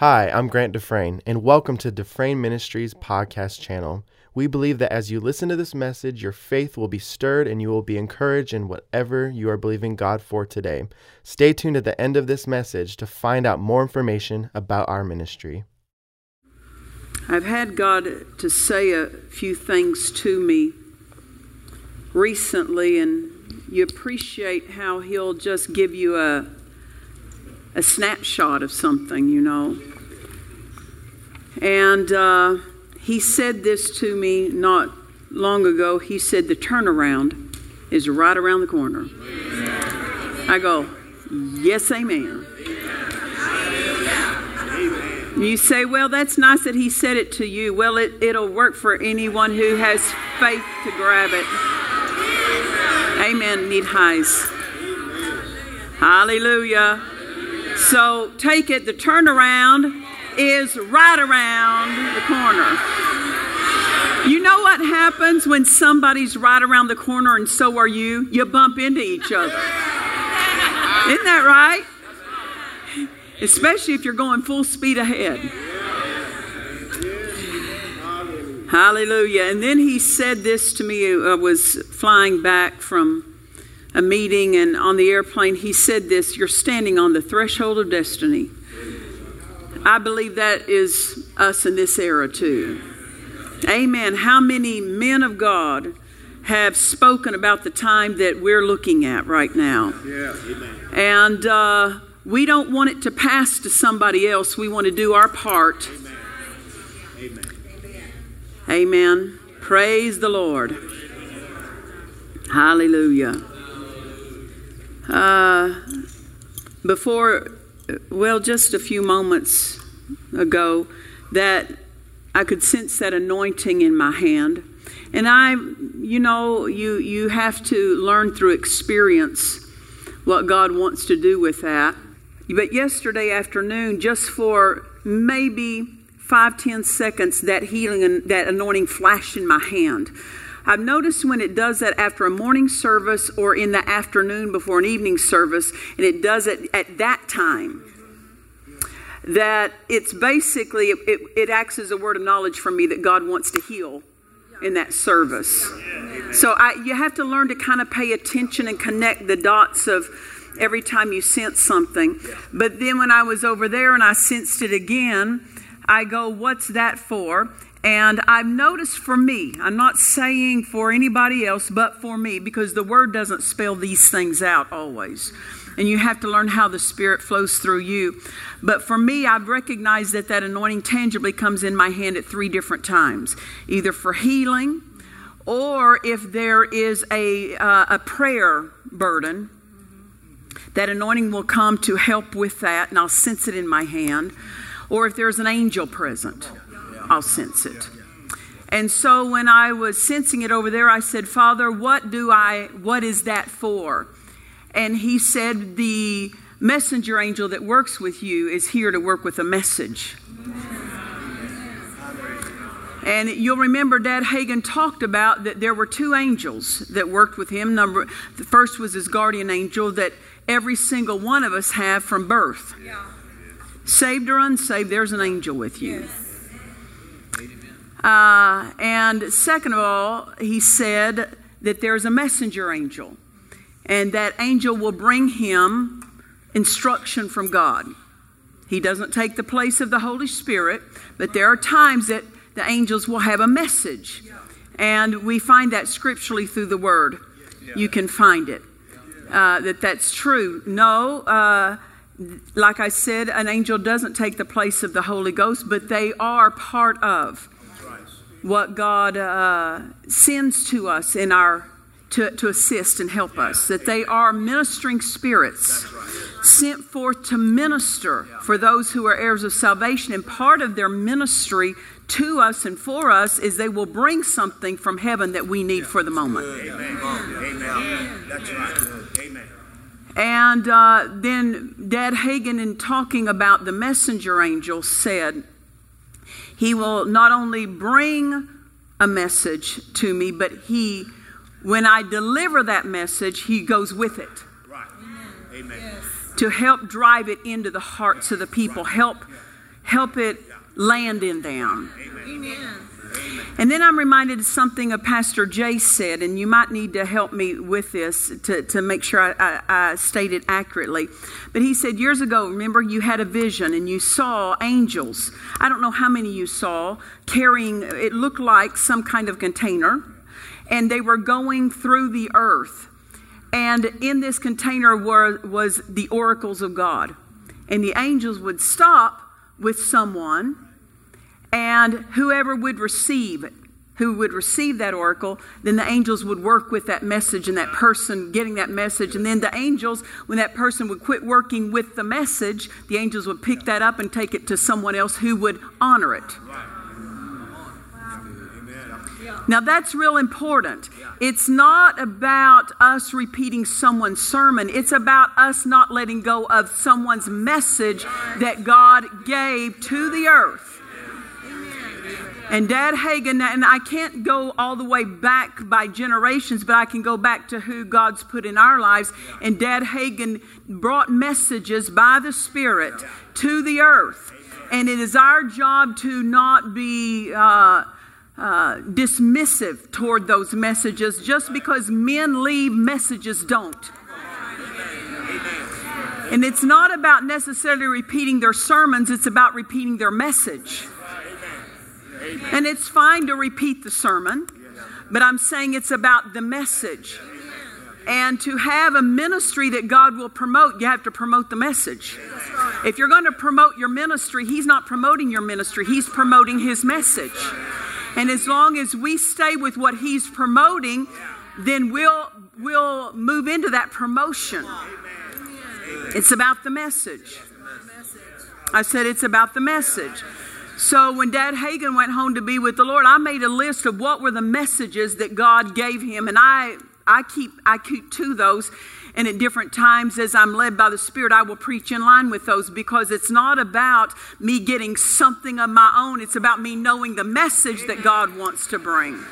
Hi, I'm Grant Dufresne, and welcome to Dufresne Ministries podcast channel. We believe that as you listen to this message, your faith will be stirred and you will be encouraged in whatever you are believing God for today. Stay tuned at the end of this message to find out more information about our ministry. I've had God to say a few things to me recently, and you appreciate how He'll just give you a, a snapshot of something, you know. And uh, He said this to me not long ago. He said, The turnaround is right around the corner. I go, Yes, amen. You say, well, that's nice that he said it to you. Well, it, it'll work for anyone who has faith to grab it. Amen. Need highs. Hallelujah. So take it. The turnaround is right around the corner. You know what happens when somebody's right around the corner and so are you? You bump into each other. Isn't that right? especially if you're going full speed ahead. Hallelujah. And then he said this to me. I was flying back from a meeting, and on the airplane, he said this You're standing on the threshold of destiny. I believe that is us in this era, too. Amen. How many men of God have spoken about the time that we're looking at right now? Yeah, amen. And, uh, we don't want it to pass to somebody else. We want to do our part. Amen. Amen. Amen. Praise the Lord. Hallelujah. Uh, before, well, just a few moments ago, that I could sense that anointing in my hand. And I, you know, you, you have to learn through experience what God wants to do with that. But yesterday afternoon, just for maybe five, ten seconds, that healing and that anointing flashed in my hand. I've noticed when it does that after a morning service or in the afternoon before an evening service, and it does it at that time, that it's basically, it, it acts as a word of knowledge for me that God wants to heal in that service. So I, you have to learn to kind of pay attention and connect the dots of every time you sense something. But then when I was over there and I sensed it again, I go, What's that for? And I've noticed for me, I'm not saying for anybody else, but for me, because the word doesn't spell these things out always. And you have to learn how the Spirit flows through you. But for me, I've recognized that that anointing tangibly comes in my hand at three different times either for healing, or if there is a, uh, a prayer burden, that anointing will come to help with that, and I'll sense it in my hand. Or if there's an angel present, I'll sense it. And so when I was sensing it over there, I said, Father, what do I, what is that for? And he said, The messenger angel that works with you is here to work with a message. And you'll remember Dad Hagin talked about that there were two angels that worked with him. Number the first was his guardian angel that every single one of us have from birth. Yeah. Saved or unsaved, there's an angel with you. Yes. Uh, and second of all, he said that there's a messenger angel, and that angel will bring him instruction from God. He doesn't take the place of the Holy Spirit, but there are times that the angels will have a message. And we find that scripturally through the Word. You can find it uh, that that's true. No, uh, like I said, an angel doesn't take the place of the Holy Ghost, but they are part of what God uh, sends to us in our to, to assist and help us. That they are ministering spirits sent forth to minister for those who are heirs of salvation, and part of their ministry to us and for us is they will bring something from heaven that we need for the moment. Amen. Amen. That's right. Amen. And uh, then Dad Hagin, in talking about the messenger angel, said, He will not only bring a message to me, but He, when I deliver that message, He goes with it. Right. Amen. To help drive it into the hearts of the people, help help it land in them. Amen. And then I'm reminded of something a Pastor Jay said, and you might need to help me with this to, to make sure I, I, I state it accurately. But he said years ago, remember, you had a vision and you saw angels. I don't know how many you saw carrying, it looked like some kind of container, and they were going through the earth. And in this container were, was the oracles of God. And the angels would stop with someone and whoever would receive it, who would receive that oracle, then the angels would work with that message and that person getting that message. And then the angels, when that person would quit working with the message, the angels would pick that up and take it to someone else who would honor it. Now that's real important. It's not about us repeating someone's sermon. It's about us not letting go of someone's message that God gave to the earth. And Dad Hagin, and I can't go all the way back by generations, but I can go back to who God's put in our lives. And Dad Hagin brought messages by the Spirit to the earth. And it is our job to not be uh, uh, dismissive toward those messages. Just because men leave, messages don't. And it's not about necessarily repeating their sermons, it's about repeating their message. And it's fine to repeat the sermon, but I'm saying it's about the message. And to have a ministry that God will promote, you have to promote the message. If you're going to promote your ministry, He's not promoting your ministry, He's promoting His message. And as long as we stay with what He's promoting, then we'll, we'll move into that promotion. It's about the message. I said it's about the message. So when Dad Hagin went home to be with the Lord, I made a list of what were the messages that God gave him, and I I keep I keep to those. And at different times, as I'm led by the Spirit, I will preach in line with those because it's not about me getting something of my own. It's about me knowing the message that God wants to bring.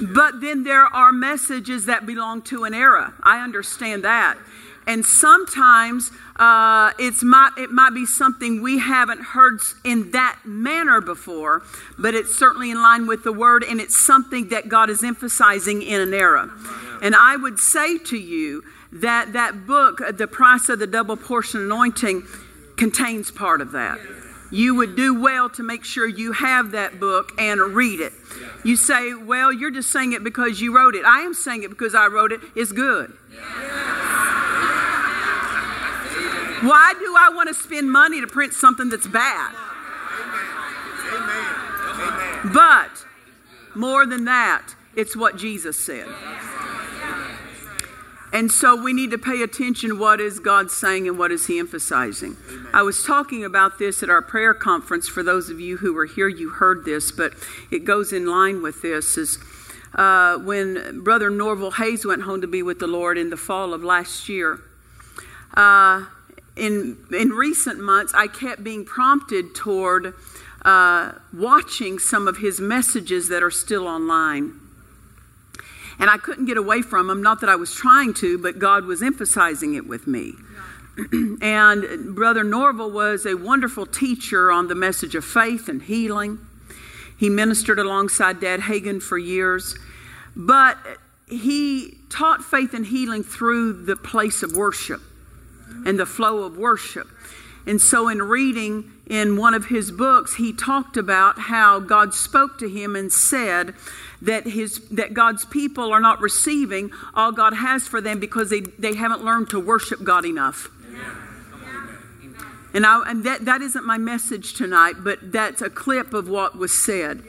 But then there are messages that belong to an era. I understand that. And sometimes uh, it's might, it might be something we haven't heard in that manner before, but it's certainly in line with the word, and it's something that God is emphasizing in an era. And I would say to you that that book, The Price of the Double Portion Anointing, contains part of that. You would do well to make sure you have that book and read it. You say, Well, you're just saying it because you wrote it. I am saying it because I wrote it. It's good. Why do I want to spend money to print something that's bad? Amen. Amen. But more than that, it's what Jesus said. And so we need to pay attention what is God saying and what is he emphasizing. I was talking about this at our prayer conference for those of you who were here you heard this, but it goes in line with this is uh, when Brother Norval Hayes went home to be with the Lord in the fall of last year. Uh, in, in recent months, I kept being prompted toward uh, watching some of his messages that are still online. And I couldn't get away from them, not that I was trying to, but God was emphasizing it with me. and Brother Norval was a wonderful teacher on the message of faith and healing. He ministered alongside Dad Hagin for years, but he taught faith and healing through the place of worship and the flow of worship. And so, in reading in one of his books, he talked about how God spoke to him and said that, his, that God's people are not receiving all God has for them because they, they haven't learned to worship God enough. And, I, and that, that isn't my message tonight, but that's a clip of what was said.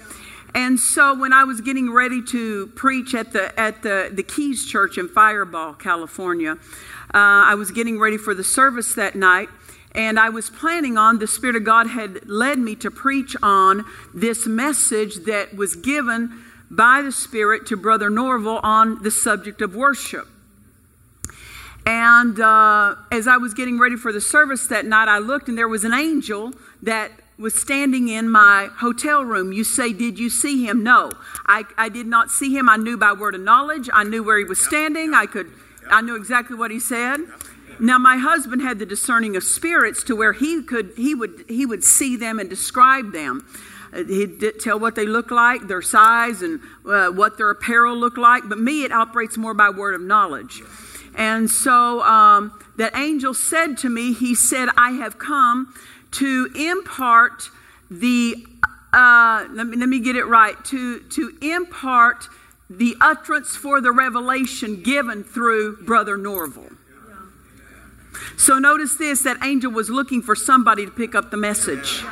And so when I was getting ready to preach at the, at the, the Keys Church in Firebaugh, California, uh, I was getting ready for the service that night, and I was planning on, the Spirit of God had led me to preach on this message that was given by the Spirit to Brother Norval on the subject of worship. And uh, as I was getting ready for the service that night, I looked and there was an angel that was standing in my hotel room. You say, Did you see him? No, I, I did not see him. I knew by word of knowledge. I knew where he was standing. I could I knew exactly what he said. Now my husband had the discerning of spirits to where he could he would he would see them and describe them. He'd tell what they look like, their size, and uh, what their apparel looked like. But me, it operates more by word of knowledge. And so um, that angel said to me, he said, "I have come to impart the uh, let, me, let me get it right to to impart the utterance for the revelation given through Brother Norval." So notice this that angel was looking for somebody to pick up the message.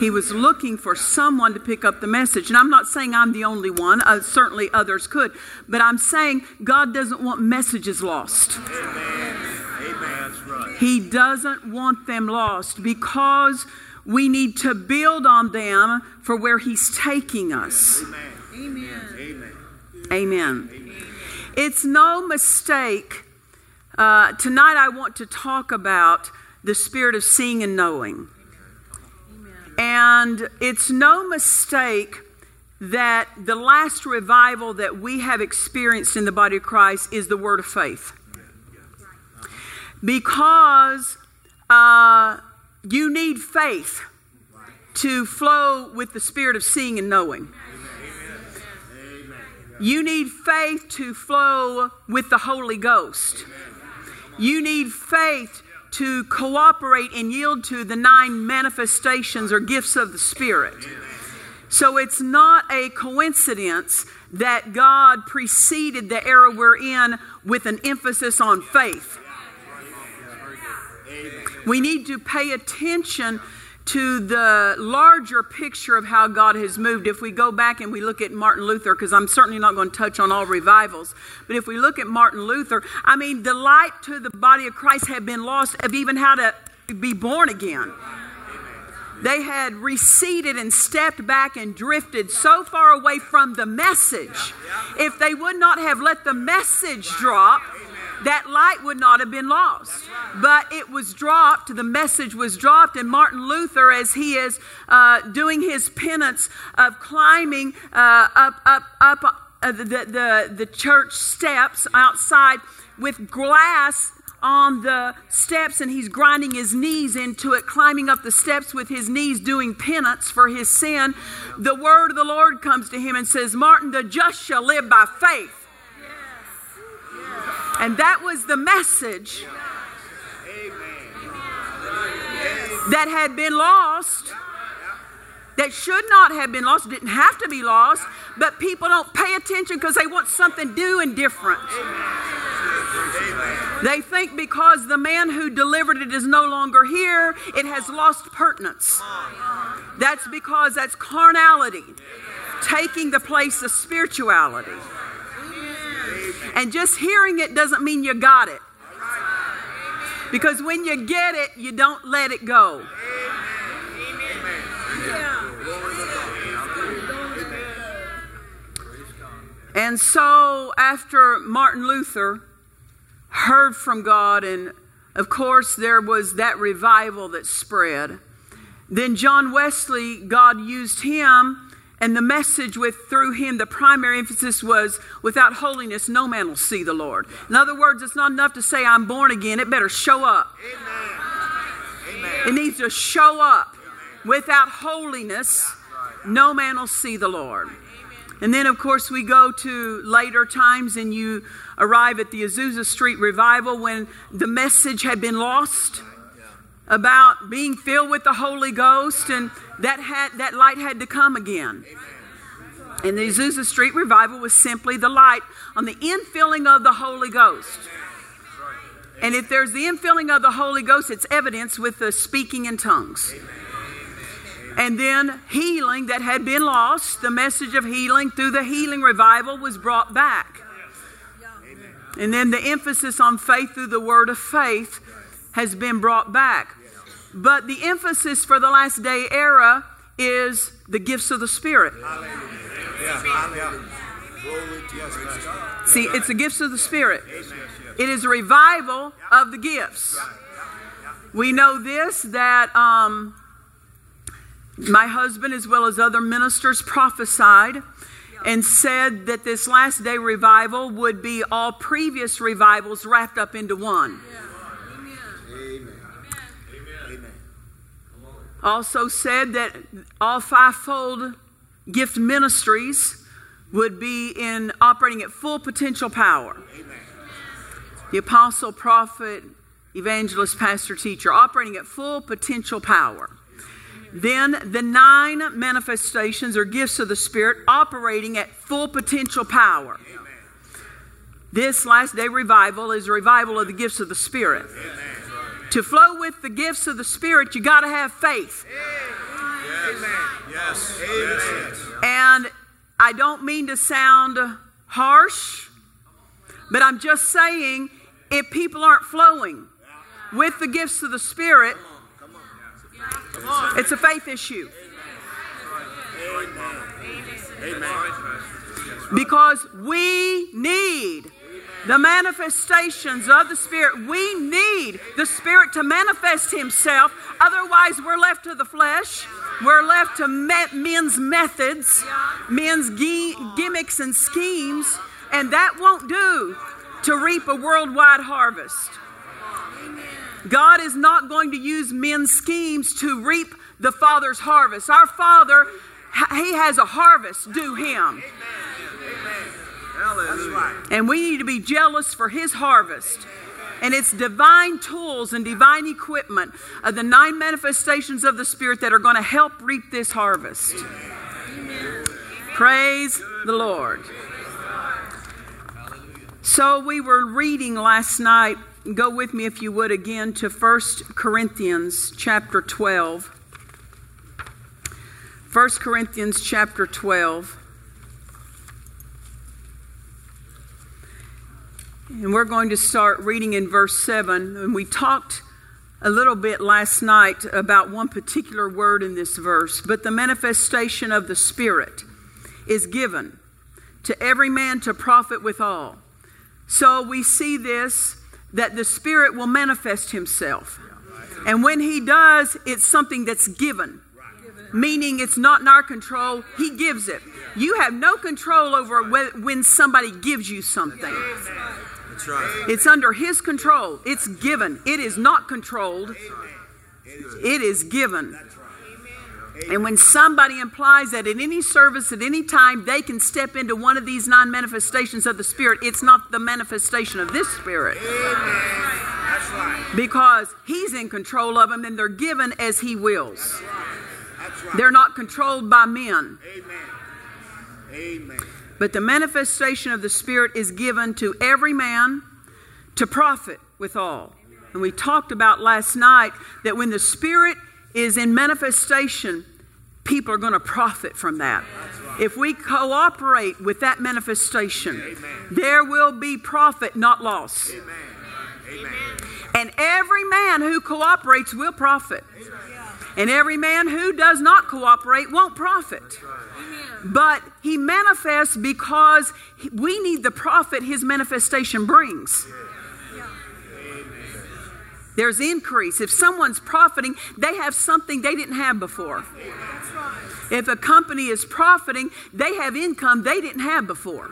He was looking for someone to pick up the message. And I'm not saying I'm the only one, uh, certainly others could, but I'm saying God doesn't want messages lost. He doesn't want them lost because we need to build on them for where He's taking us. Amen. Amen. It's no mistake uh, tonight, I want to talk about the spirit of seeing and knowing. And it's no mistake that the last revival that we have experienced in the body of Christ is the word of faith. Because uh, you need faith to flow with the spirit of seeing and knowing. You need faith to flow with the Holy Ghost. You need faith to cooperate and yield to the nine manifestations or gifts of the Spirit. So it's not a coincidence that God preceded the era we're in with an emphasis on faith. We need to pay attention to the larger picture of how God has moved, if we go back and we look at Martin Luther, because I'm certainly not going to touch on all revivals, but if we look at Martin Luther, I mean, the light to the body of Christ had been lost of even how to be born again. They had receded and stepped back and drifted so far away from the message. If they would not have let the message drop, that light would not have been lost. But it was dropped, the message was dropped, and Martin Luther, as he is uh, doing his penance of climbing uh, up, up, up uh, the, the, the church steps outside with glass on the steps and he's grinding his knees into it, climbing up the steps with his knees, doing penance for his sin. The word of the Lord comes to him and says, Martin, the just shall live by faith. And that was the message that had been lost, that should not have been lost, didn't have to be lost, but people don't pay attention because they want something new and different. They think because the man who delivered it is no longer here, it has lost pertinence. That's because that's carnality taking the place of spirituality. And just hearing it doesn't mean you got it. Because when you get it, you don't let it go. And so, after Martin Luther heard from God, and of course, there was that revival that spread, then John Wesley, God used him and the message with through him, the primary emphasis was without holiness, no man will see the Lord. In other words, it's not enough to say I'm born again, it better show up. Amen. It needs to show up. Without holiness, no man will see the Lord. And then, of course, we go to later times and you arrive at the Azusa Street revival when the message had been lost about being filled with the Holy Ghost, and that had that light had to come again. And the Azusa Street revival was simply the light on the infilling of the Holy Ghost. And if there's the infilling of the Holy Ghost, it's evidence with the speaking in tongues. And then healing that had been lost, the message of healing through the healing revival was brought back. And then the emphasis on faith through the word of faith has been brought back. But the emphasis for the last day era is the gifts of the Spirit. See, it's the gifts of the Spirit. It is a revival of the gifts. We know this that um, my husband, as well as other ministers, prophesied and said that this last day revival would be all previous revivals wrapped up into one. Also said that all fivefold gift ministries would be in operating at full potential power. The apostle, prophet, evangelist, pastor, teacher, operating at full potential power. Then the nine manifestations or gifts of the Spirit operating at full potential power. This last day revival is a revival of the gifts of the Spirit. To flow with the gifts of the Spirit, you got to have faith. Yes. Yes. And I don't mean to sound harsh, but I'm just saying if people aren't flowing with the gifts of the Spirit, it's a faith issue. Because we need the manifestations of the Spirit. We need the Spirit to manifest Himself. Otherwise, we're left to the flesh. We're left to men's methods, men's gimmicks and schemes, and that won't do to reap a worldwide harvest. God is not going to use men's schemes to reap the Father's harvest. Our Father, He has a harvest due Him. And we need to be jealous for His harvest. And it's divine tools and divine equipment of the nine manifestations of the Spirit that are going to help reap this harvest. Amen. Praise the Lord. So we were reading last night. Go with me, if you would, again to 1 Corinthians chapter 12. 1 Corinthians chapter 12. And we're going to start reading in verse 7. And we talked a little bit last night about one particular word in this verse. But the manifestation of the Spirit is given to every man to profit withal. So we see this that the Spirit will manifest Himself. And when He does, it's something that's given, meaning it's not in our control. He gives it. You have no control over when somebody gives you something. Right. It's under His control. It's given. It is not controlled. It is given. And when somebody implies that in any service at any time they can step into one of these nine manifestations of the Spirit, it's not the manifestation of this Spirit. Because He's in control of them and they're given as He wills. They're not controlled by men. Amen. Amen. But the manifestation of the Spirit is given to every man to profit withal. And we talked about last night that when the Spirit is in manifestation, people are going to profit from that. If we cooperate with that manifestation, Amen. there will be profit, not loss. Amen. And every man who cooperates will profit. And every man who does not cooperate won't profit but he manifests because we need the profit his manifestation brings. There's increase. If someone's profiting, they have something they didn't have before. If a company is profiting, they have income they didn't have before.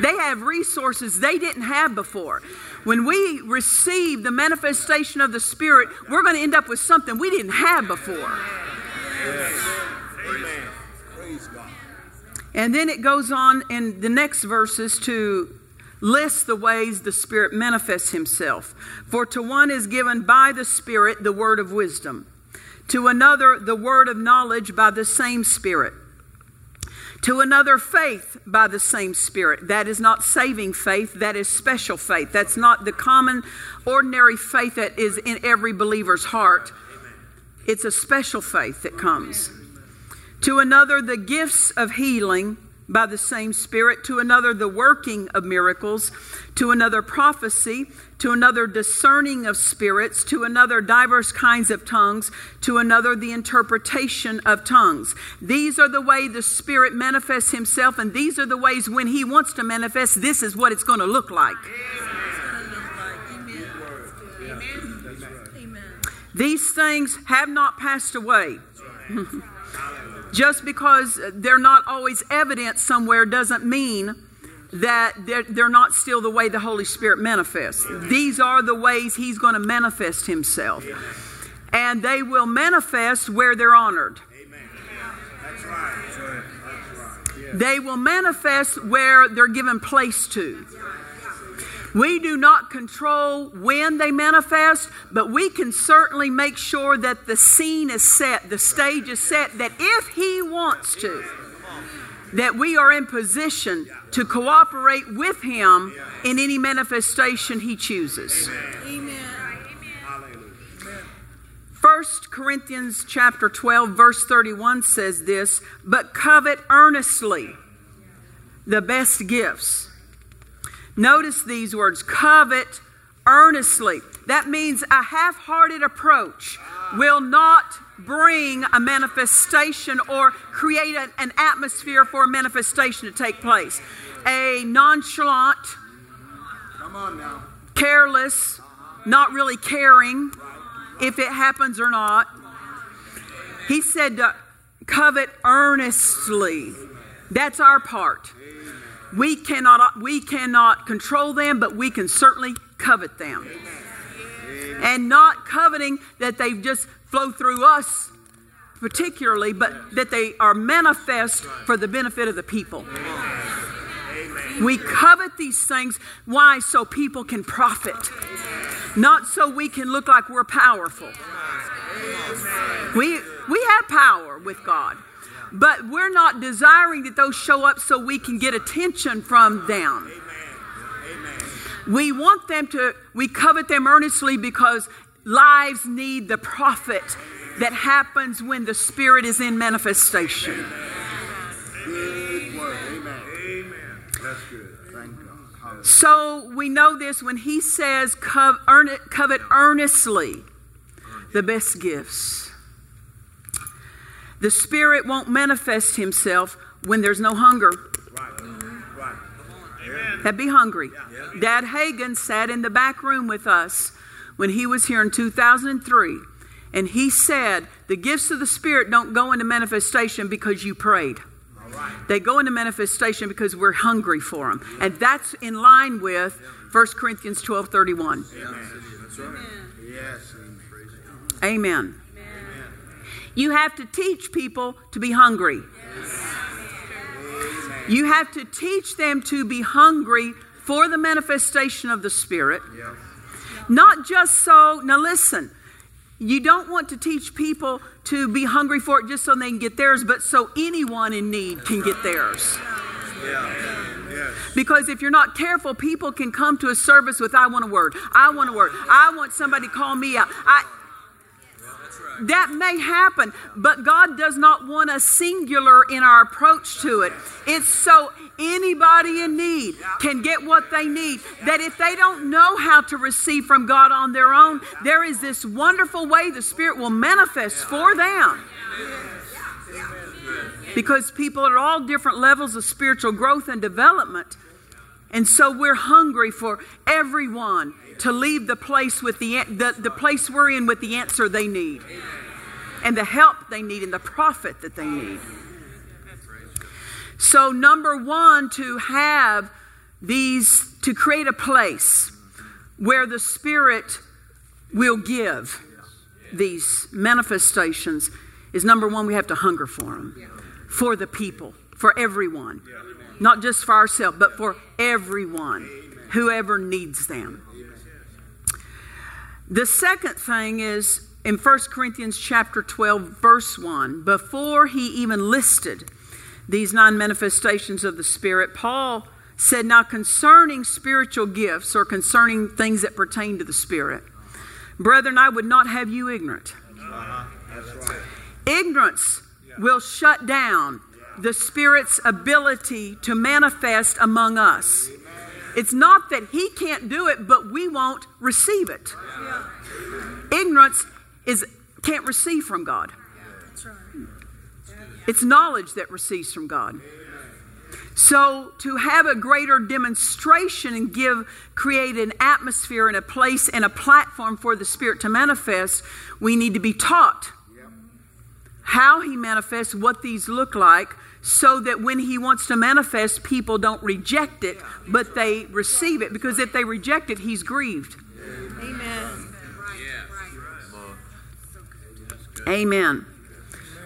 They have resources they didn't have before. When we receive the manifestation of the Spirit, we're going to end up with something we didn't have before. And then it goes on in the next verses to list the ways the Spirit manifests Himself. For to one is given by the Spirit the word of wisdom, to another the word of knowledge by the same Spirit, to another faith by the same Spirit. That is not saving faith, that is special faith. That's not the common, ordinary faith that is in every believer's heart. It's a special faith that comes to another the gifts of healing by the same Spirit, to another the working of miracles, to another prophecy, to another discerning of spirits, to another diverse kinds of tongues, to another the interpretation of tongues. These are the way the Spirit manifests Himself, and these are the ways when He wants to manifest, this is what it's going to look like. These things have not passed away. Just because they're not always evident somewhere doesn't mean that they're, they're not still the way the Holy Spirit manifests. These are the ways He's going to manifest Himself. and they will manifest where they're honored. That's right. That's right. They will manifest where they're given place to. We do not control when they manifest, but we can certainly make sure that the scene is set, the stage is set, that if He wants to, that we are in position to cooperate with Him in any manifestation He chooses. First Corinthians chapter 12 verse 31 says this, but covet earnestly the best gifts. Notice these words, covet earnestly. That means a half-hearted approach will not bring a manifestation or create an, an atmosphere for a manifestation to take place. A nonchalant, Come on now. careless, not really caring if it happens or not. He said to covet earnestly. That's our part. We cannot we cannot control them, but we can certainly covet them. And not coveting that they just flow through us particularly, but that they are manifest for the benefit of the people. We covet these things. Why? So people can profit. Not so we can look like we're powerful. We, we have power with God, but we're not desiring that those show up so we can get attention from them. We want them to, we covet them earnestly because lives need the profit that happens when the Spirit is in manifestation. Amen. Amen. That's good. Thank God. So we know this when he says, "Cov- earn it- covet earnestly the best gifts. The Spirit won't manifest himself when there's no hunger. Right. Right. That'd be hungry. Dad Hagin sat in the back room with us when he was here in 2003. And he said, The gifts of the Spirit don't go into manifestation because you prayed. They go into manifestation because we're hungry for them. And that's in line with 1 Corinthians 12 31. That's right. Yes. Praise Amen. You have to teach people to be hungry. You have to teach them to be hungry for the manifestation of the Spirit. Yes. Not just so, now listen, you don't want to teach people to be hungry for it just so they can get theirs, but so anyone in need can get theirs. Yes. Because if you're not careful, people can come to a service with, I want a word, I want a word, I want somebody to call me out. I, that may happen, but God does not want us singular in our approach to it. It's so anybody in need can get what they need. That if they don't know how to receive from God on their own, there is this wonderful way the Spirit will manifest for them. Because people are at all different levels of spiritual growth and development. And so we're hungry for everyone to leave the place with the, the, the place we're in with the answer they need and the help they need and the profit that they need. So, number one, to have these, to create a place where the Spirit will give these manifestations is number one, we have to hunger for them, for the people, for everyone. Not just for ourselves, but for everyone, whoever needs them. The second thing is in 1 Corinthians chapter 12 verse 1 before he even listed these nine manifestations of the spirit Paul said now concerning spiritual gifts or concerning things that pertain to the spirit brethren I would not have you ignorant right. ignorance will shut down the spirit's ability to manifest among us it's not that he can't do it but we won't receive it. Ignorance is can't receive from God. It's knowledge that receives from God. So to have a greater demonstration and give create an atmosphere and a place and a platform for the spirit to manifest, we need to be taught how he manifests, what these look like, so that when he wants to manifest, people don't reject it, but they receive it. Because if they reject it, he's grieved. Amen. Amen.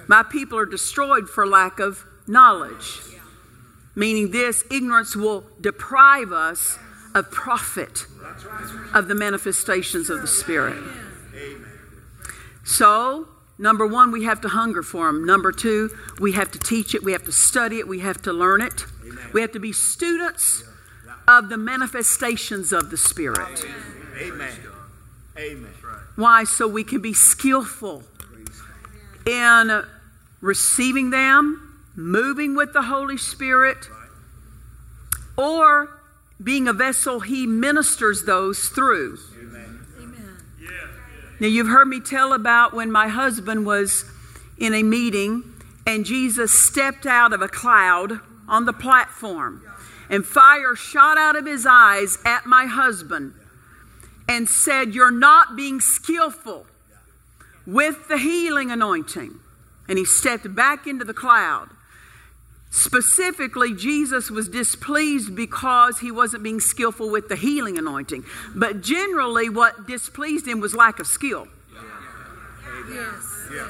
My people are destroyed for lack of knowledge. Meaning, this ignorance will deprive us of profit of the manifestations of the Spirit. So, number one, we have to hunger for them. Number two, we have to teach it, we have to study it, we have to learn it. We have to be students of the manifestations of the Spirit. Amen. Amen. Why? So we can be skillful in receiving them, moving with the Holy Spirit, or being a vessel He ministers those through. Now, you've heard me tell about when my husband was in a meeting and Jesus stepped out of a cloud on the platform and fire shot out of his eyes at my husband and said, You're not being skillful with the healing anointing. And he stepped back into the cloud. Specifically, Jesus was displeased because he wasn't being skillful with the healing anointing. But generally, what displeased him was lack of skill. Yes. yes.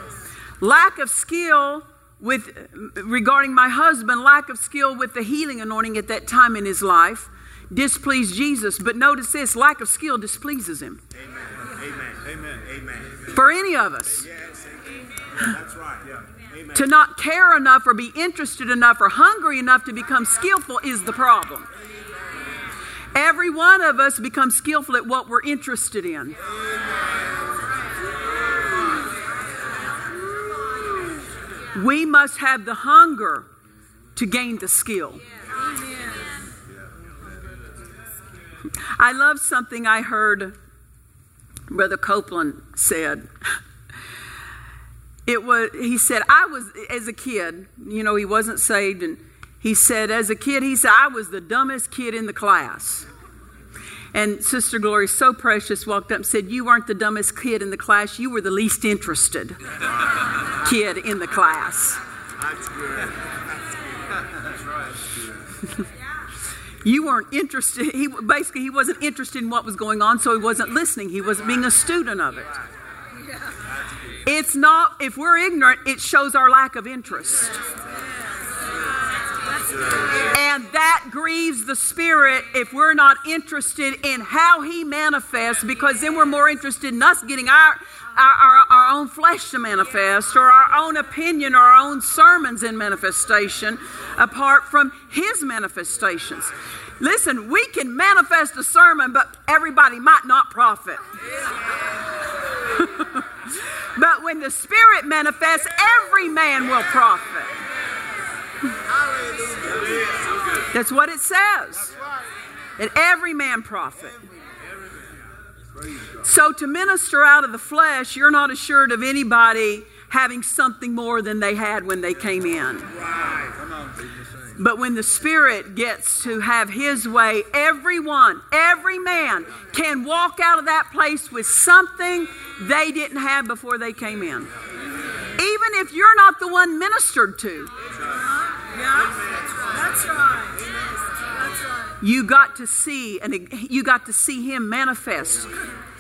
Lack of skill with regarding my husband, lack of skill with the healing anointing at that time in his life displeased Jesus. But notice this lack of skill displeases him. Amen. Amen. Amen. For any of us. Yes. That's right. Yeah. To not care enough or be interested enough or hungry enough to become skillful is the problem. Every one of us becomes skillful at what we're interested in. We must have the hunger to gain the skill. I love something I heard Brother Copeland said. It was he said I was as a kid, you know, he wasn't saved and he said as a kid he said I was the dumbest kid in the class. And Sister Gloria, so precious, walked up and said, You weren't the dumbest kid in the class, you were the least interested kid in the class. That's good. That's right. You weren't interested. He basically he wasn't interested in what was going on, so he wasn't listening. He wasn't being a student of it. It's not if we're ignorant, it shows our lack of interest. And that grieves the spirit if we're not interested in how he manifests, because then we're more interested in us getting our, our, our, our own flesh to manifest, or our own opinion, or our own sermons in manifestation, apart from his manifestations. Listen, we can manifest a sermon, but everybody might not profit. but when the Spirit manifests, every man will profit. That's what it says. That every man profit. So to minister out of the flesh, you're not assured of anybody having something more than they had when they came in. But when the Spirit gets to have His way, everyone, every man can walk out of that place with something they didn't have before they came in. Even if you're not the one ministered to, you got to see and you got to see him manifest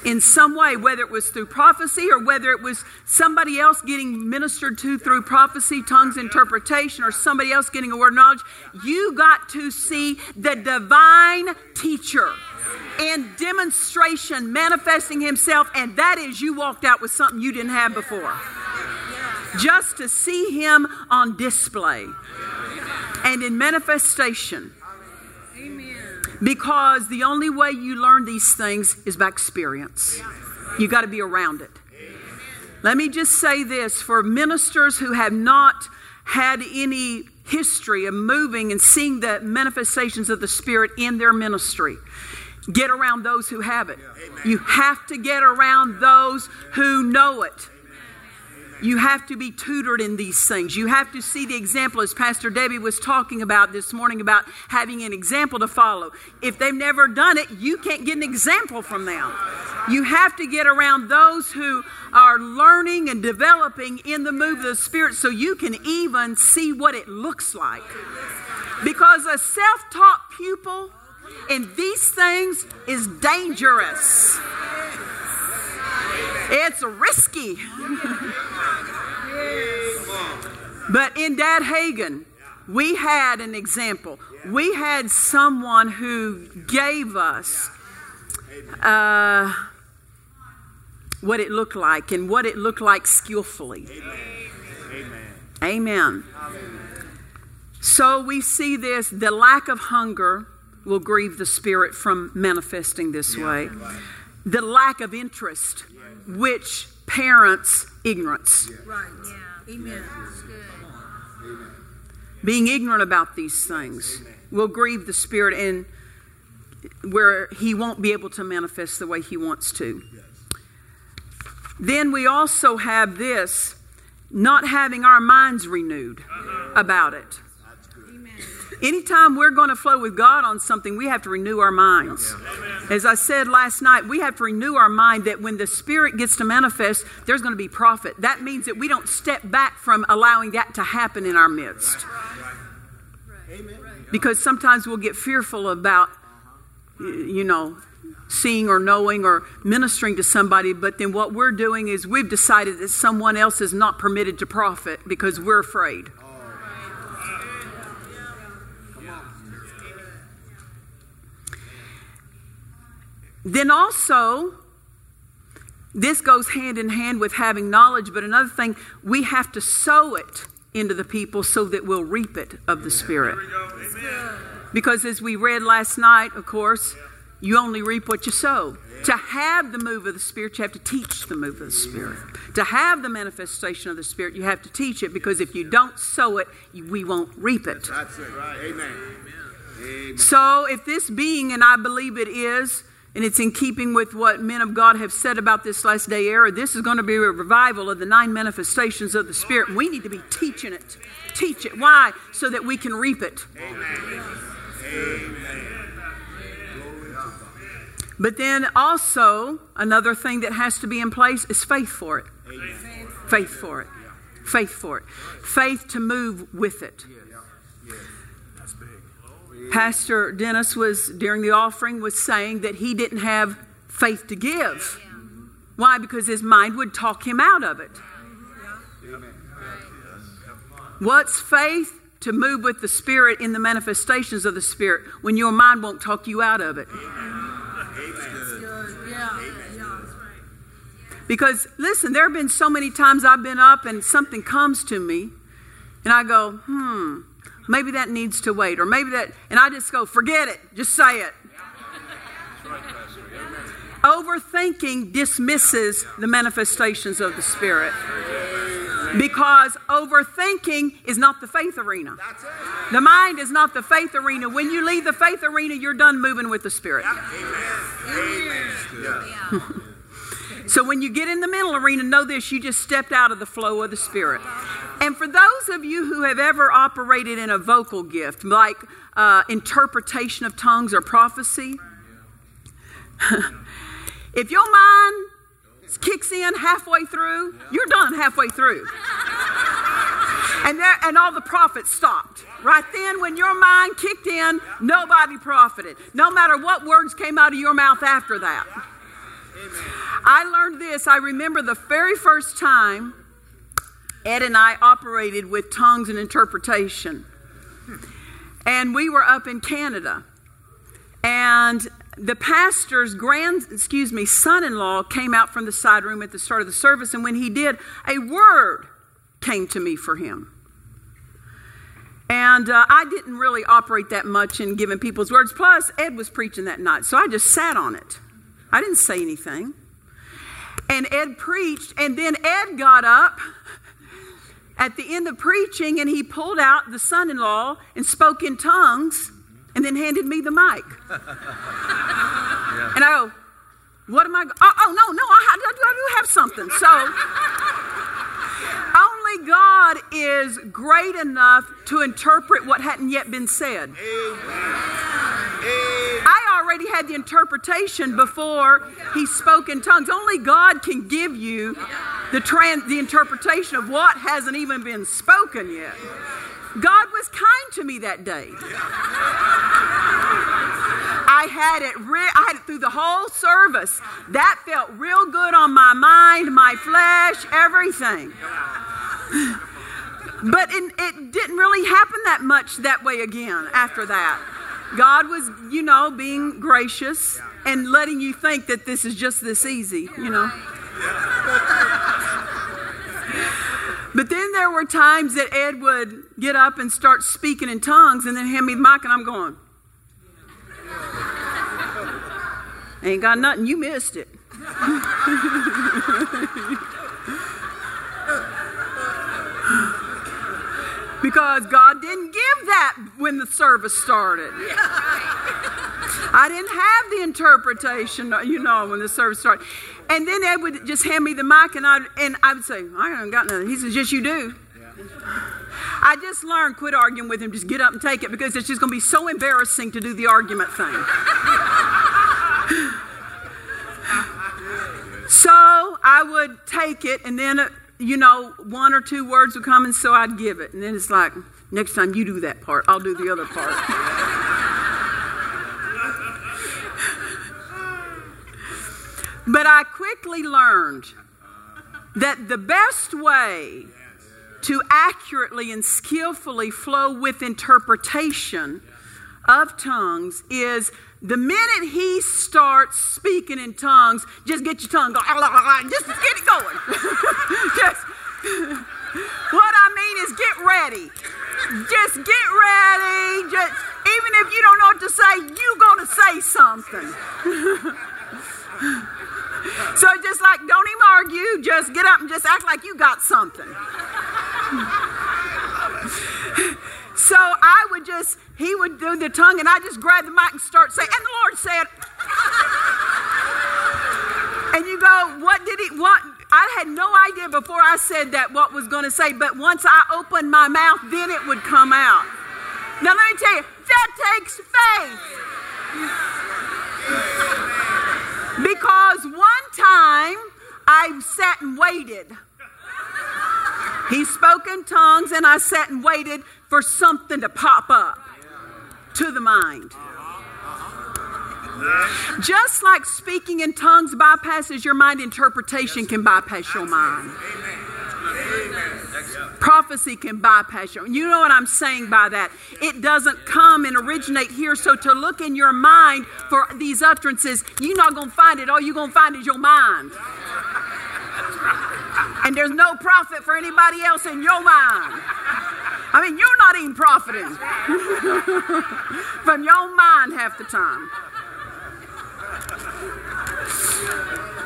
in some way whether it was through prophecy or whether it was somebody else getting ministered to through prophecy tongues interpretation or somebody else getting a word of knowledge you got to see the divine teacher in demonstration manifesting himself and that is you walked out with something you didn't have before. Just to see him on display and in manifestation because the only way you learn these things is by experience. You got to be around it. Let me just say this for ministers who have not had any history of moving and seeing the manifestations of the Spirit in their ministry. Get around those who have it. You have to get around those who know it. You have to be tutored in these things. You have to see the example, as Pastor Debbie was talking about this morning, about having an example to follow. If they've never done it, you can't get an example from them. You have to get around those who are learning and developing in the move of the Spirit so you can even see what it looks like. Because a self taught pupil in these things is dangerous. It's risky. But in Dad Hagin, we had an example. We had someone who gave us uh, what it looked like and what it looked like skillfully. Amen. So we see this the lack of hunger will grieve the Spirit from manifesting this way. The lack of interest, which parents ignorance. Right. Yeah. Amen. Being ignorant about these things will grieve the Spirit and where He won't be able to manifest the way He wants to. Then we also have this not having our minds renewed about it. Anytime we're going to flow with God on something, we have to renew our minds. As I said last night, we have to renew our mind that when the Spirit gets to manifest, there's going to be profit. That means that we don't step back from allowing that to happen in our midst. Because sometimes we'll get fearful about, you know, seeing or knowing or ministering to somebody, but then what we're doing is we've decided that someone else is not permitted to profit because we're afraid. Then also, this goes hand in hand with having knowledge, but another thing, we have to sow it into the people so that we'll reap it of the Spirit. Because as we read last night, of course, you only reap what you sow. To have the move of the Spirit, you have to teach the move of the Spirit. To have the manifestation of the Spirit, you have to teach it because if you don't sow it, we won't reap it. That's it. Right. Amen. Amen. So, if this being, and I believe it is, and it's in keeping with what men of God have said about this last day era, this is going to be a revival of the nine manifestations of the Spirit. We need to be teaching it. Teach it. Why? So that we can reap it. But then also, another thing that has to be in place is faith for it. Faith for it. Faith for it. Faith to move with it. Pastor Dennis was during the offering was saying that he didn't have faith to give. Why? Because his mind would talk him out of it. What's faith? To move with the Spirit in the manifestations of the Spirit when your mind won't talk you out of it. Because listen, there have been so many times I've been up and something comes to me, and I go, hmm, maybe that needs to wait, or maybe that, and I just go, forget it, just say it. Overthinking dismisses the manifestations of the Spirit. Because overthinking is not the faith arena. The mind is not the faith arena. When you leave the faith arena, you're done moving with the Spirit. So when you get in the middle arena, know this you just stepped out of the flow of the Spirit. And for those of you who have ever operated in a vocal gift, like uh, interpretation of tongues or prophecy, if your mind kicks in halfway through, you're done halfway through. And, there, and all the profits stopped. Right then, when your mind kicked in, nobody profited. No matter what words came out of your mouth after that. I learned this. I remember the very first time Ed and I operated with tongues and interpretation. And we were up in Canada. And the pastor's grand, excuse me, son-in-law came out from the side room at the start of the service, and when he did, a word came to me for him. And uh, I didn't really operate that much in giving people's words. Plus, Ed was preaching that night, so I just sat on it. I didn't say anything. And Ed preached, and then Ed got up at the end of preaching and he pulled out the son in law and spoke in tongues and then handed me the mic. And I go, What am I? Go- oh, oh, no, no, I, I, do- I do have something. So. Only God is great enough to interpret what hadn't yet been said. I already had the interpretation before he spoke in tongues. Only God can give you the, tran- the interpretation of what hasn't even been spoken yet. God was kind to me that day. I had it re- I had it through the whole service. That felt real good on my mind, my flesh, everything. But it, it didn't really happen that much that way again after that. God was, you know, being gracious and letting you think that this is just this easy, you know. But then there were times that Ed would get up and start speaking in tongues and then hand me the mic, and I'm going, Ain't got nothing, you missed it. because God didn't give that when the service started. I didn't have the interpretation, you know, when the service started. And then Ed would just hand me the mic, and I and I would say, "I haven't got nothing." He says, "Yes, you do." I just learned quit arguing with him. Just get up and take it because it's just going to be so embarrassing to do the argument thing. so I would take it, and then uh, you know one or two words would come, and so I'd give it, and then it's like next time you do that part, I'll do the other part. But I quickly learned that the best way to accurately and skillfully flow with interpretation of tongues is the minute he starts speaking in tongues, just get your tongue going. Just get it going. just, what I mean is get ready. Just get ready. Just, even if you don't know what to say, you're to say something. So just like, don't even argue, just get up and just act like you got something. So I would just, he would do the tongue, and I just grab the mic and start saying, and the Lord said, and you go, what did he, what? I had no idea before I said that what was going to say, but once I opened my mouth, then it would come out. Now let me tell you, that takes faith. Because one time I sat and waited. He spoke in tongues, and I sat and waited for something to pop up to the mind. Just like speaking in tongues bypasses your mind, interpretation can bypass your mind. Prophecy can bypass you. You know what I'm saying by that? It doesn't come and originate here. So to look in your mind for these utterances, you're not going to find it. All you're going to find is your mind. And there's no profit for anybody else in your mind. I mean, you're not even profiting from your mind half the time.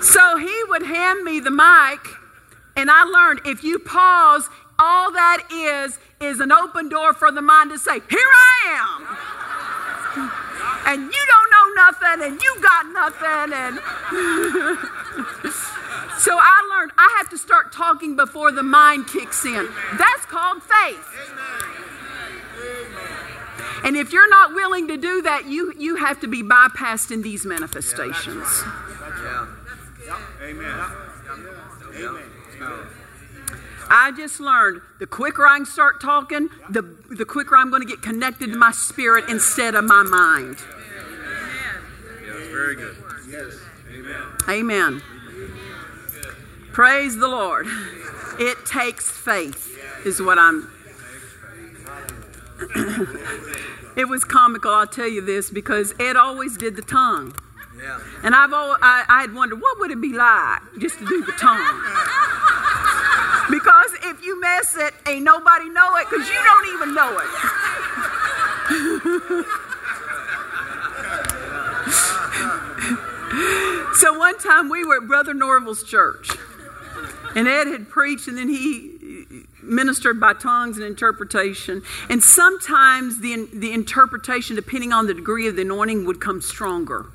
So he would hand me the mic, and I learned if you pause, all that is is an open door for the mind to say, Here I am. And you don't know nothing, and you got nothing, and so I learned I have to start talking before the mind kicks in. That's called faith. And if you're not willing to do that, you, you have to be bypassed in these manifestations. Amen. Amen. I just learned the quicker I can start talking, the, the quicker I'm going to get connected to my spirit instead of my mind. Yes, very good. Yes. Amen. Amen. Praise the Lord. It takes faith, is what I'm. it was comical, I'll tell you this, because Ed always did the tongue. Yeah. And I've always, I, I had wondered, what would it be like just to do the tongue? because if you mess it, ain't nobody know it, because you don't even know it. so one time we were at Brother Norvel's church, and Ed had preached, and then he ministered by tongues and interpretation. And sometimes the, the interpretation, depending on the degree of the anointing, would come stronger.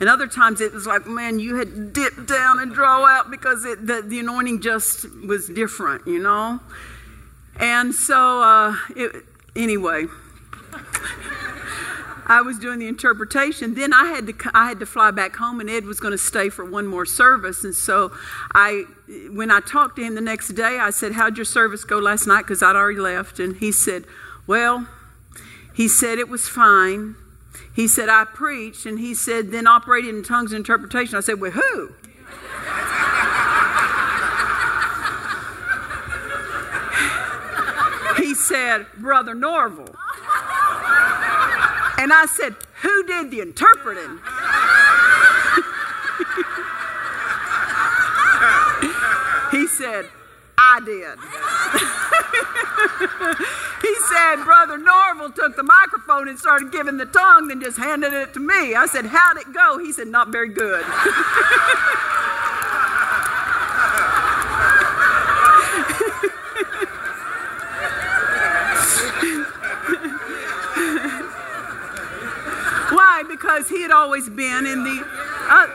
And other times it was like, man, you had to dip down and draw out because it, the, the anointing just was different, you know? And so, uh, it, anyway, I was doing the interpretation. Then I had to I had to fly back home, and Ed was going to stay for one more service. And so I, when I talked to him the next day, I said, "How'd your service go last night?" Because I'd already left, and he said, "Well," he said it was fine. He said I preached, and he said then operated in tongues and interpretation. I said, "With who?" He said, Brother Norvel. And I said, Who did the interpreting? he said, I did. he said, Brother Norvel took the microphone and started giving the tongue, then just handed it to me. I said, How'd it go? He said, Not very good. Why? Because he had always been in the. Uh,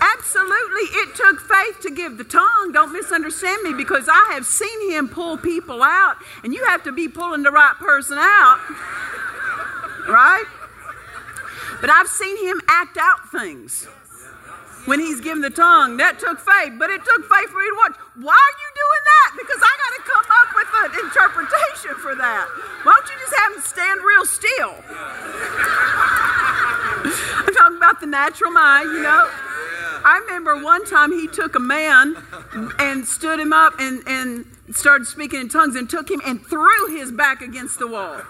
absolutely, it took faith to give the tongue. Don't misunderstand me because I have seen him pull people out, and you have to be pulling the right person out. Right? But I've seen him act out things when he's giving the tongue. That took faith, but it took faith for me to watch. Why are you doing that? Because I got to come up with an interpretation for that. Why don't you just have him stand real still? I'm talking about the natural mind, you know. I remember one time he took a man and stood him up and, and started speaking in tongues and took him and threw his back against the wall.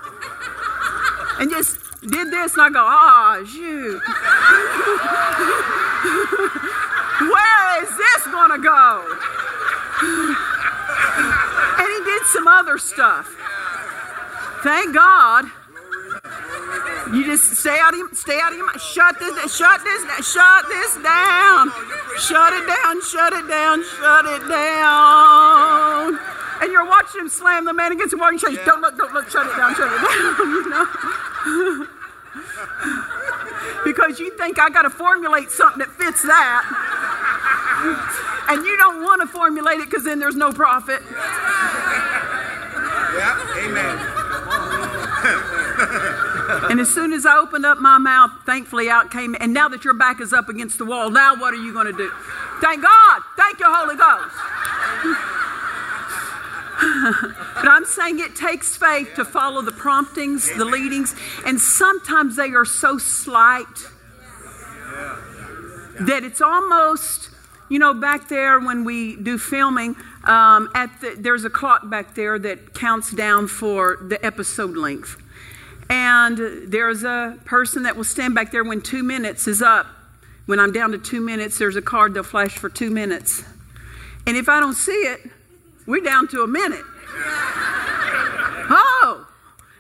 And just did this, and I go, ah, shoot. Where is this going to go? And he did some other stuff. Thank God. You just stay out of your, stay out of your mind. Shut this, shut this, shut this down. Shut it down, shut it down, shut it down. And you're watching him slam the man against the wall and you say, don't look, don't look, shut it down, shut it down, you know? because you think I got to formulate something that fits that. And you don't want to formulate it because then there's no profit. Yeah, amen. And as soon as I opened up my mouth, thankfully out came, and now that your back is up against the wall, now what are you going to do? Thank God. Thank you, Holy Ghost. but I'm saying it takes faith to follow the promptings, the leadings, and sometimes they are so slight that it's almost, you know, back there when we do filming, um, at the, there's a clock back there that counts down for the episode length. And there's a person that will stand back there when two minutes is up. When I'm down to two minutes, there's a card they'll flash for two minutes. And if I don't see it, we're down to a minute. Oh,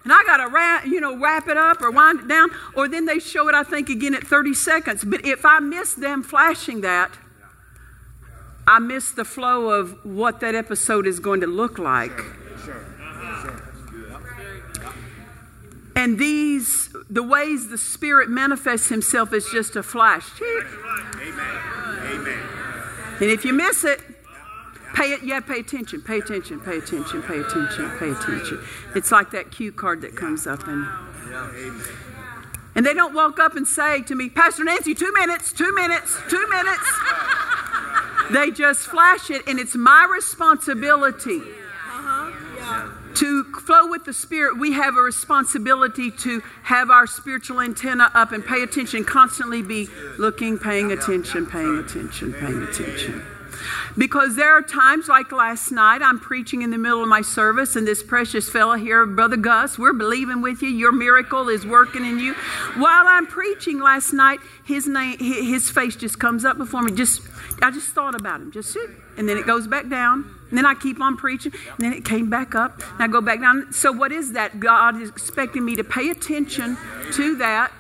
and I got to wrap, you know, wrap it up or wind it down, or then they show it, I think, again at 30 seconds. But if I miss them flashing that, I miss the flow of what that episode is going to look like. And these, the ways the Spirit manifests Himself is just a flash. Amen. Amen. And if you miss it, pay it. Yeah, pay attention. Pay attention. Pay attention. Pay attention. Pay attention. It's like that cue card that comes up and. And they don't walk up and say to me, Pastor Nancy, two minutes, two minutes, two minutes. They just flash it, and it's my responsibility uh-huh. To flow with the Spirit, we have a responsibility to have our spiritual antenna up and pay attention, constantly be looking, paying attention, paying attention, paying attention. Because there are times like last night, I'm preaching in the middle of my service, and this precious fella here, Brother Gus, we're believing with you. Your miracle is working in you. While I'm preaching last night, his name, his face just comes up before me. Just, I just thought about him. Just and then it goes back down. And then I keep on preaching, and then it came back up, and I go back down. So what is that? God is expecting me to pay attention to that.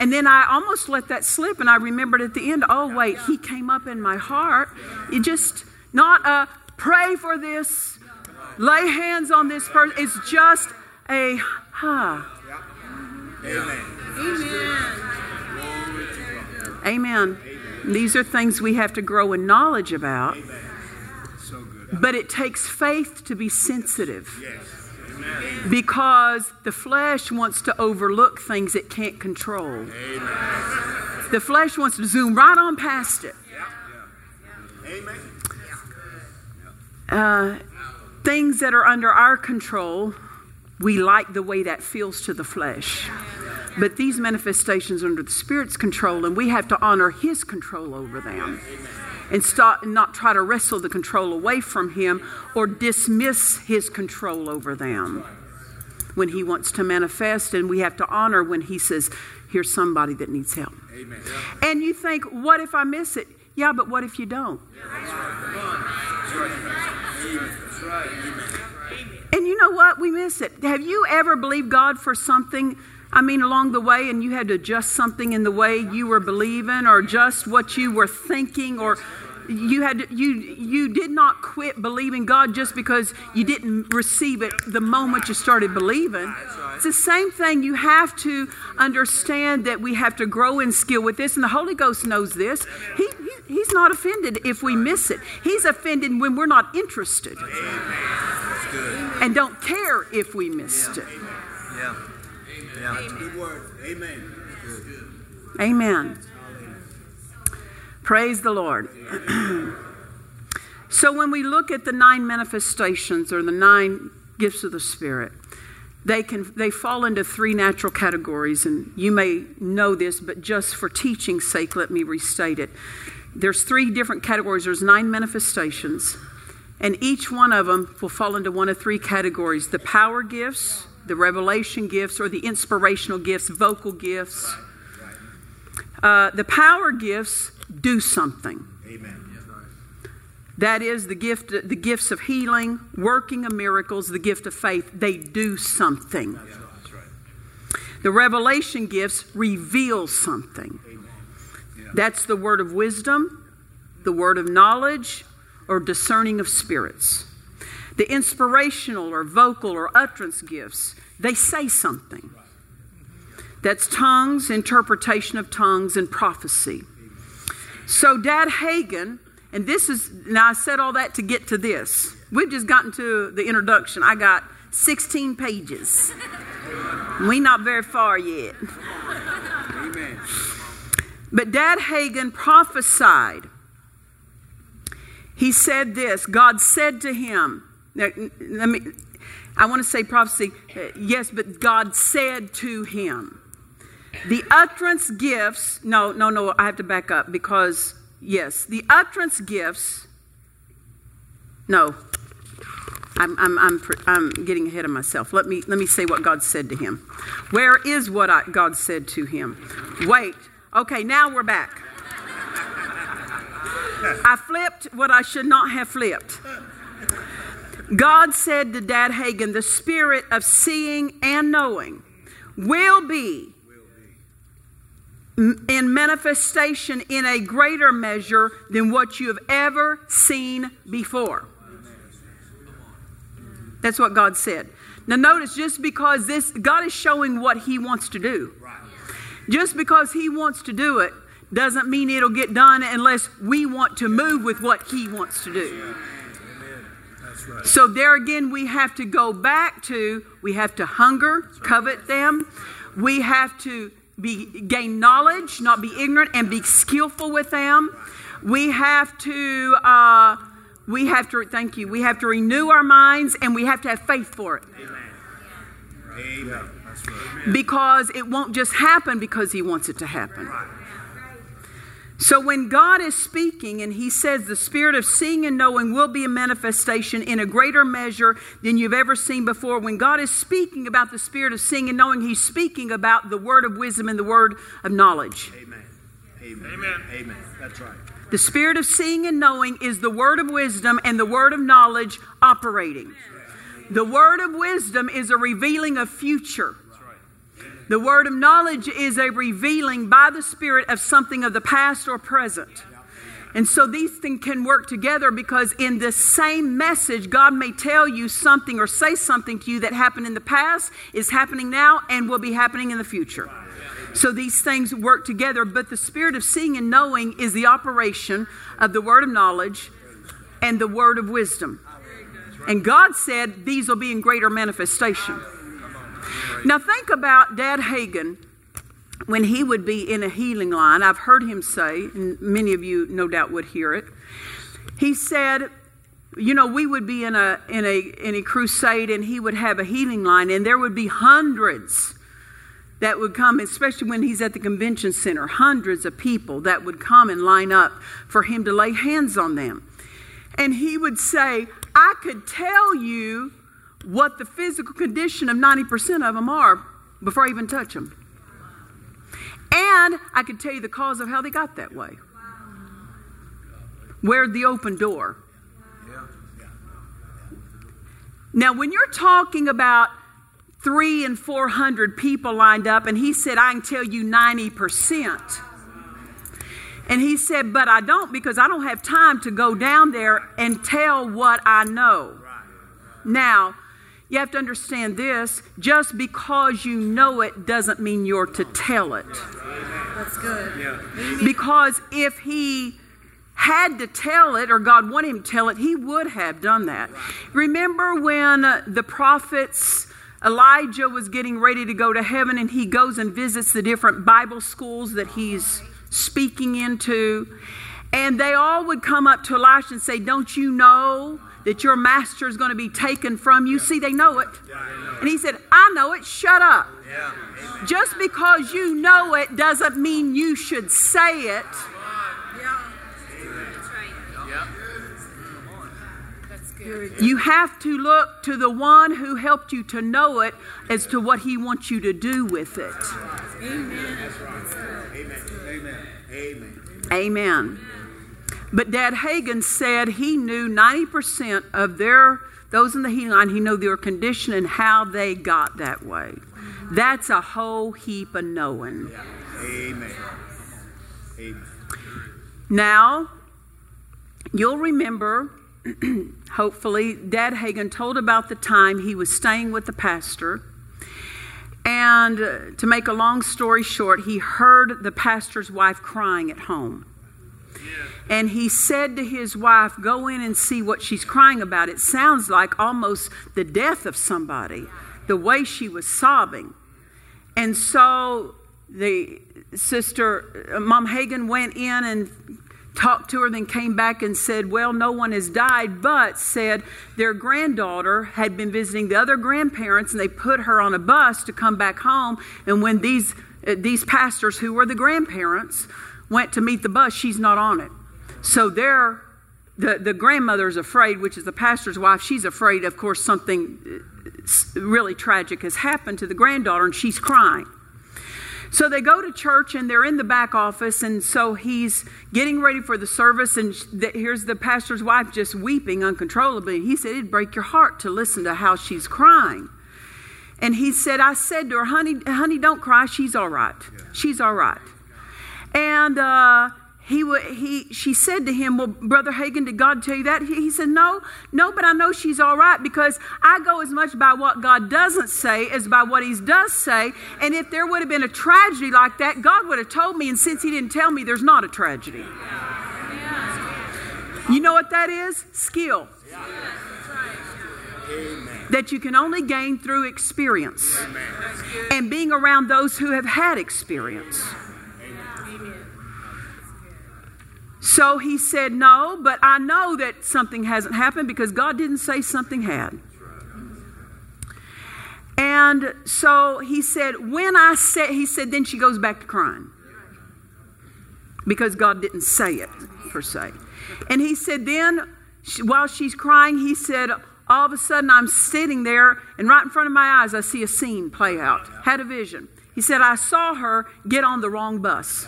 And then I almost let that slip, and I remembered at the end, oh, wait, he came up in my heart. It just, not a pray for this, lay hands on this person. It's just a, huh. Amen. Amen. These are things we have to grow in knowledge about. But it takes faith to be sensitive. Because the flesh wants to overlook things it can't control. The flesh wants to zoom right on past it. Uh, things that are under our control, we like the way that feels to the flesh. But these manifestations are under the Spirit's control, and we have to honor His control over them. And stop and not try to wrestle the control away from him or dismiss his control over them. When he wants to manifest and we have to honor when he says here's somebody that needs help. Amen. and you think what if i miss it? Yeah but what if you don't? And you know what? We miss it. Have you ever believed god for something I mean, along the way, and you had to adjust something in the way you were believing, or just what you were thinking, or you had you you did not quit believing God just because you didn't receive it the moment you started believing. It's the same thing. You have to understand that we have to grow in skill with this, and the Holy Ghost knows this. He, he he's not offended if we miss it. He's offended when we're not interested and don't care if we missed it. Yeah. Yeah. Good word. Amen. Amen. Praise the Lord. so, when we look at the nine manifestations or the nine gifts of the Spirit, they can they fall into three natural categories, and you may know this, but just for teaching's sake, let me restate it. There's three different categories. There's nine manifestations, and each one of them will fall into one of three categories: the power gifts, the revelation gifts, or the inspirational gifts, vocal gifts. Uh, the power gifts do something. Amen. That is the gift, the gifts of healing, working of miracles, the gift of faith. They do something. That's right. The revelation gifts reveal something. That's the word of wisdom, the word of knowledge, or discerning of spirits. The inspirational or vocal or utterance gifts, they say something. That's tongues, interpretation of tongues, and prophecy. So, Dad Hagin, and this is, now I said all that to get to this. We've just gotten to the introduction. I got 16 pages. We not very far yet. Amen. But Dad Hagin prophesied. He said this God said to him, now, let me, I want to say prophecy, uh, yes, but God said to him. The utterance gifts, no, no, no, I have to back up because, yes, the utterance gifts, no, I'm, I'm, I'm, I'm getting ahead of myself. Let me, let me say what God said to him. Where is what I, God said to him? Wait. Okay, now we're back. I flipped what I should not have flipped. God said to Dad Hagin, the spirit of seeing and knowing will be in manifestation in a greater measure than what you have ever seen before. That's what God said. Now, notice just because this, God is showing what He wants to do. Just because He wants to do it doesn't mean it'll get done unless we want to move with what He wants to do. So, there again, we have to go back to we have to hunger, covet them. We have to be, gain knowledge, not be ignorant, and be skillful with them. We have to. Uh, we have to thank you. We have to renew our minds, and we have to have faith for it Amen. That's right. because it won't just happen because He wants it to happen. So when God is speaking and He says the spirit of seeing and knowing will be a manifestation in a greater measure than you've ever seen before, when God is speaking about the spirit of seeing and knowing, He's speaking about the word of wisdom and the word of knowledge. Amen. Amen. Amen. That's right. The spirit of seeing and knowing is the word of wisdom and the word of knowledge operating. The word of wisdom is a revealing of future. The word of knowledge is a revealing by the Spirit of something of the past or present. And so these things can work together because in the same message, God may tell you something or say something to you that happened in the past, is happening now, and will be happening in the future. So these things work together, but the spirit of seeing and knowing is the operation of the word of knowledge and the word of wisdom. And God said these will be in greater manifestation. Now think about Dad Hagin when he would be in a healing line. I've heard him say, and many of you no doubt would hear it. He said, you know, we would be in a in a in a crusade and he would have a healing line and there would be hundreds that would come, especially when he's at the convention center, hundreds of people that would come and line up for him to lay hands on them. And he would say, I could tell you what the physical condition of 90% of them are before I even touch them. And I could tell you the cause of how they got that way. Where the open door. Now, when you're talking about three and 400 people lined up, and he said, I can tell you 90%. And he said, But I don't because I don't have time to go down there and tell what I know. Now, you have to understand this just because you know it doesn't mean you're to tell it. That's good. Yeah. Because if he had to tell it or God wanted him to tell it, he would have done that. Remember when uh, the prophets, Elijah was getting ready to go to heaven and he goes and visits the different Bible schools that he's speaking into. And they all would come up to Elisha and say, Don't you know that your master is going to be taken from you? See, they know it. And he said, I know it. Shut up. Just because you know it doesn't mean you should say it. You have to look to the one who helped you to know it as to what he wants you to do with it. Amen. Amen. Amen. Amen. But Dad Hagin said he knew 90% of their those in the healing line, he knew their condition and how they got that way. That's a whole heap of knowing. Amen. Amen. Now, you'll remember, hopefully, Dad Hagin told about the time he was staying with the pastor. And uh, to make a long story short, he heard the pastor's wife crying at home. And he said to his wife, Go in and see what she's crying about. It sounds like almost the death of somebody, the way she was sobbing. And so the sister, uh, Mom Hagin, went in and talked to her, then came back and said, Well, no one has died, but said their granddaughter had been visiting the other grandparents and they put her on a bus to come back home. And when these, uh, these pastors, who were the grandparents, went to meet the bus, she's not on it. So they're, the, the grandmother's afraid, which is the pastor's wife. She's afraid, of course, something uh, really tragic has happened to the granddaughter, and she's crying. So they go to church and they're in the back office, and so he's getting ready for the service, and here's the pastor's wife just weeping uncontrollably. He said, It'd break your heart to listen to how she's crying. And he said, I said to her, Honey, honey, don't cry. She's all right. She's all right. And uh, he, he, she said to him, Well, Brother Hagin, did God tell you that? He, he said, No, no, but I know she's all right because I go as much by what God doesn't say as by what He does say. And if there would have been a tragedy like that, God would have told me. And since He didn't tell me, there's not a tragedy. You know what that is? Skill. That you can only gain through experience and being around those who have had experience. So he said, No, but I know that something hasn't happened because God didn't say something had. And so he said, When I said, he said, then she goes back to crying because God didn't say it per se. And he said, Then while she's crying, he said, All of a sudden I'm sitting there, and right in front of my eyes, I see a scene play out. Had a vision. He said, I saw her get on the wrong bus.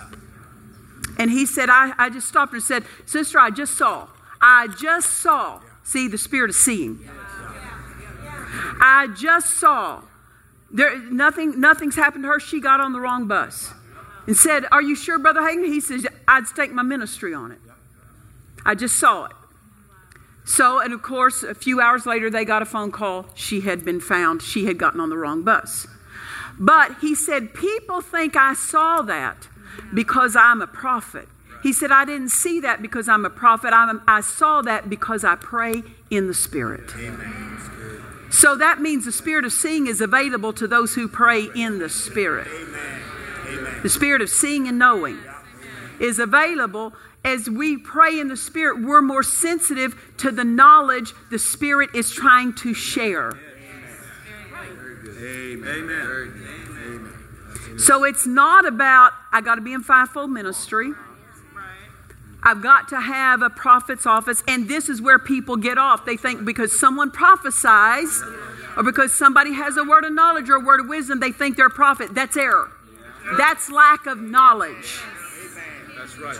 And he said, I, I just stopped and said, Sister, I just saw. I just saw. See, the spirit of seeing. I just saw. There, nothing, nothing's happened to her. She got on the wrong bus. And said, Are you sure, Brother Hagin? He says, I'd stake my ministry on it. I just saw it. So, and of course, a few hours later, they got a phone call. She had been found. She had gotten on the wrong bus. But he said, People think I saw that because I'm a prophet. He said, I didn't see that because I'm a prophet. I'm, I saw that because I pray in the Spirit. So that means the Spirit of seeing is available to those who pray in the Spirit. The Spirit of seeing and knowing is available. As we pray in the Spirit, we're more sensitive to the knowledge the Spirit is trying to share. Amen. Amen. So it's not about, I got to be in fivefold ministry. I've got to have a prophet's office. And this is where people get off. They think because someone prophesies or because somebody has a word of knowledge or a word of wisdom, they think they're a prophet. That's error. That's lack of knowledge. That's right.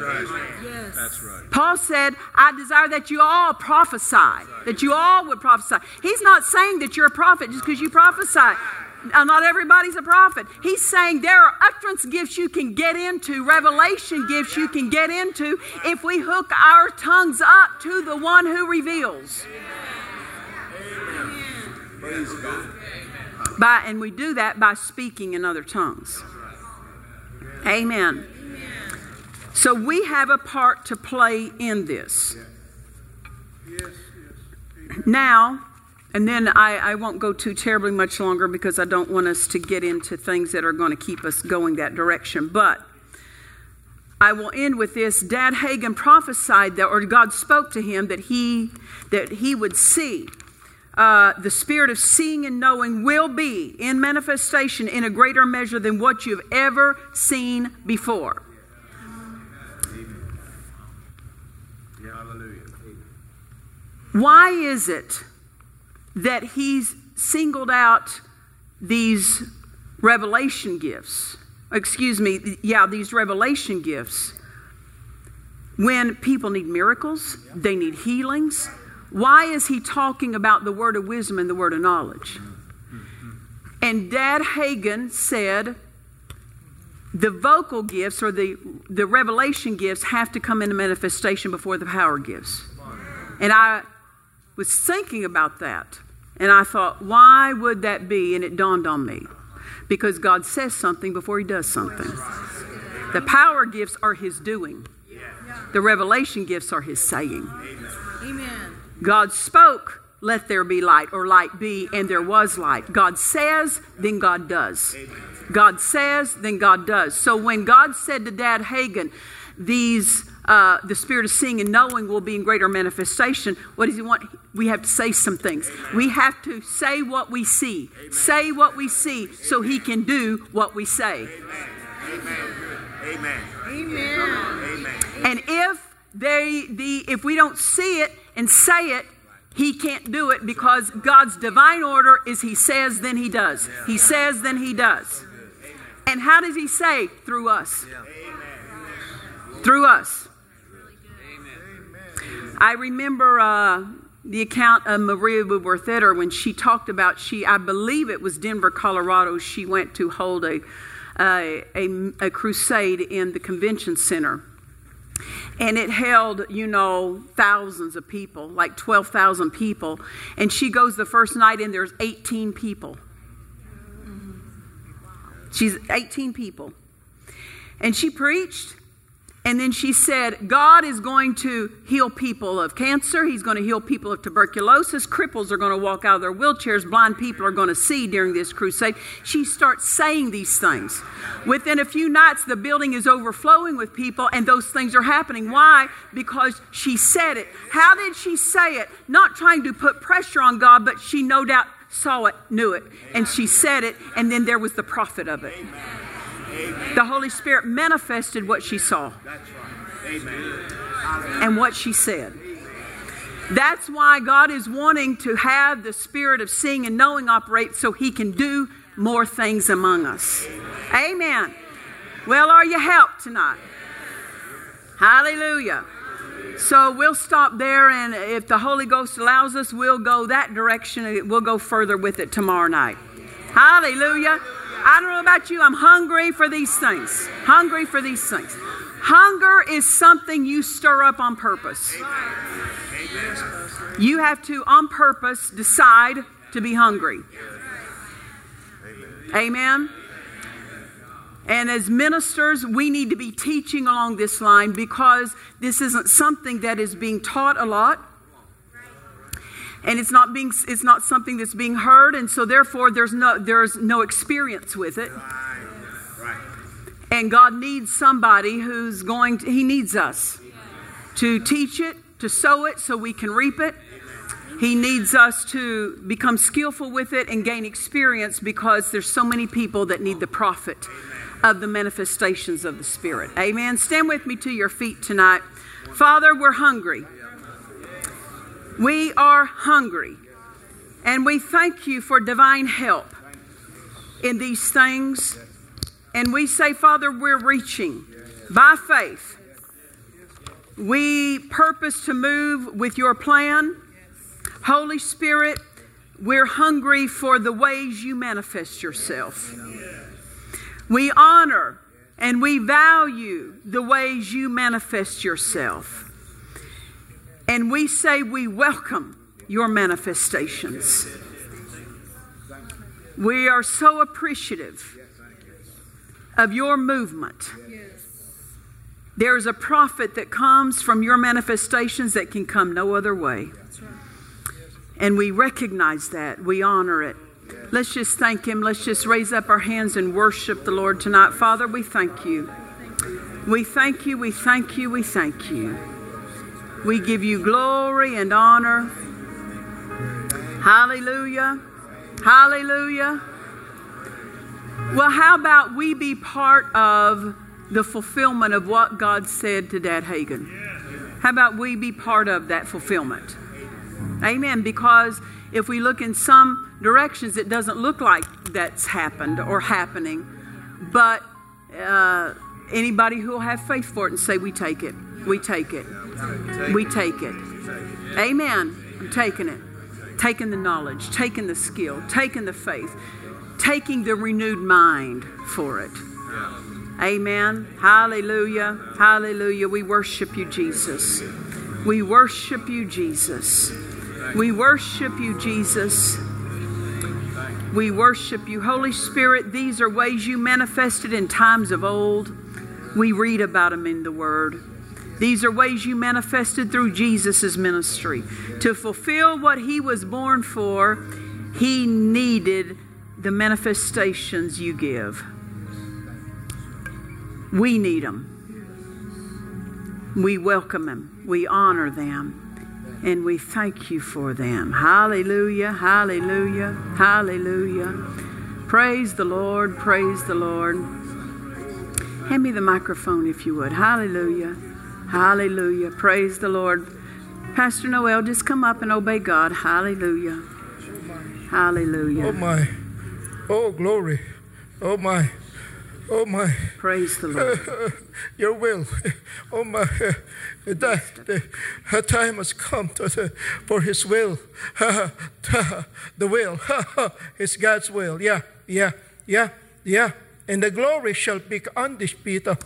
Yes. That's right. Paul said, I desire that you all prophesy, that you all would prophesy. He's not saying that you're a prophet just because you prophesy. Not everybody's a prophet. He's saying there are utterance gifts you can get into, revelation gifts you can get into if we hook our tongues up to the one who reveals. By, and we do that by speaking in other tongues. Amen. So we have a part to play in this. Now, and then I, I won't go too terribly much longer because I don't want us to get into things that are going to keep us going that direction. But I will end with this. Dad Hagin prophesied that, or God spoke to him that he that he would see. Uh, the spirit of seeing and knowing will be in manifestation in a greater measure than what you've ever seen before. Hallelujah. Why is it that he's singled out these revelation gifts? Excuse me, yeah, these revelation gifts. When people need miracles, they need healings. Why is he talking about the word of wisdom and the word of knowledge? And Dad Hagin said the vocal gifts or the, the revelation gifts have to come into manifestation before the power gifts. And I was thinking about that. And I thought, why would that be? And it dawned on me. Because God says something before He does something. The power gifts are His doing, the revelation gifts are His saying. Amen. God spoke, let there be light, or light be, and there was light. God says, then God does. God says, then God does. So when God said to Dad Hagin, these uh, the spirit of seeing and knowing will be in greater manifestation. What does he want? We have to say some things. We have to say what we see. Say what we see so he can do what we say. Amen. Amen. Amen. And if they the if we don't see it and say it, he can't do it because God's divine order is he says then he does. He says then he does. And how does he say? Through us. Through us. I remember uh, the account of Maria Woodworth Etter when she talked about she, I believe it was Denver, Colorado. She went to hold a, a, a, a crusade in the convention center. And it held, you know, thousands of people, like 12,000 people. And she goes the first night and there's 18 people. She's 18 people. And she preached and then she said, God is going to heal people of cancer. He's going to heal people of tuberculosis. Cripples are going to walk out of their wheelchairs. Blind people are going to see during this crusade. She starts saying these things. Within a few nights, the building is overflowing with people, and those things are happening. Why? Because she said it. How did she say it? Not trying to put pressure on God, but she no doubt saw it, knew it, and she said it, and then there was the profit of it. The Holy Spirit manifested what she saw and what she said. That's why God is wanting to have the spirit of seeing and knowing operate so he can do more things among us. Amen. Well, are you helped tonight? Hallelujah. So we'll stop there, and if the Holy Ghost allows us, we'll go that direction. We'll go further with it tomorrow night. Hallelujah. I don't know about you, I'm hungry for these things. Hungry for these things. Hunger is something you stir up on purpose. You have to, on purpose, decide to be hungry. Amen. And as ministers, we need to be teaching along this line because this isn't something that is being taught a lot. And it's not being it's not something that's being heard, and so therefore there's no there's no experience with it. And God needs somebody who's going to, He needs us to teach it, to sow it so we can reap it. He needs us to become skillful with it and gain experience because there's so many people that need the profit of the manifestations of the Spirit. Amen. Stand with me to your feet tonight. Father, we're hungry. We are hungry. And we thank you for divine help in these things. And we say, Father, we're reaching by faith. We purpose to move with your plan. Holy Spirit, we're hungry for the ways you manifest yourself. We honor and we value the ways you manifest yourself. And we say we welcome your manifestations. We are so appreciative of your movement. There's a profit that comes from your manifestations that can come no other way. And we recognize that. We honor it. Let's just thank Him. Let's just raise up our hands and worship the Lord tonight. Father, we thank you. We thank you. We thank you. We thank you. We give you glory and honor. Hallelujah. Hallelujah. Well, how about we be part of the fulfillment of what God said to Dad Hagin? How about we be part of that fulfillment? Amen. Because if we look in some directions, it doesn't look like that's happened or happening. But uh, anybody who will have faith for it and say, We take it, we take it, we take it. Amen. I'm taking it. Taking the knowledge, taking the skill, taking the faith, taking the renewed mind for it. Amen. Hallelujah. Hallelujah. We worship you, Jesus. We worship you, Jesus. We worship you, Jesus. We worship you. Holy Spirit, these are ways you manifested in times of old. We read about them in the Word. These are ways you manifested through Jesus' ministry. To fulfill what he was born for, he needed the manifestations you give. We need them. We welcome them. We honor them. And we thank you for them. Hallelujah, hallelujah, hallelujah. Praise the Lord, praise the Lord. Hand me the microphone if you would. Hallelujah, hallelujah. Praise the Lord. Pastor Noel, just come up and obey God. Hallelujah, hallelujah. Oh my. Oh glory. Oh my. Oh my. Praise the Lord. Your will. Oh my. That the, time has come to for His will. the will. it's God's will. Yeah, yeah, yeah, yeah. And the glory shall be undisputed,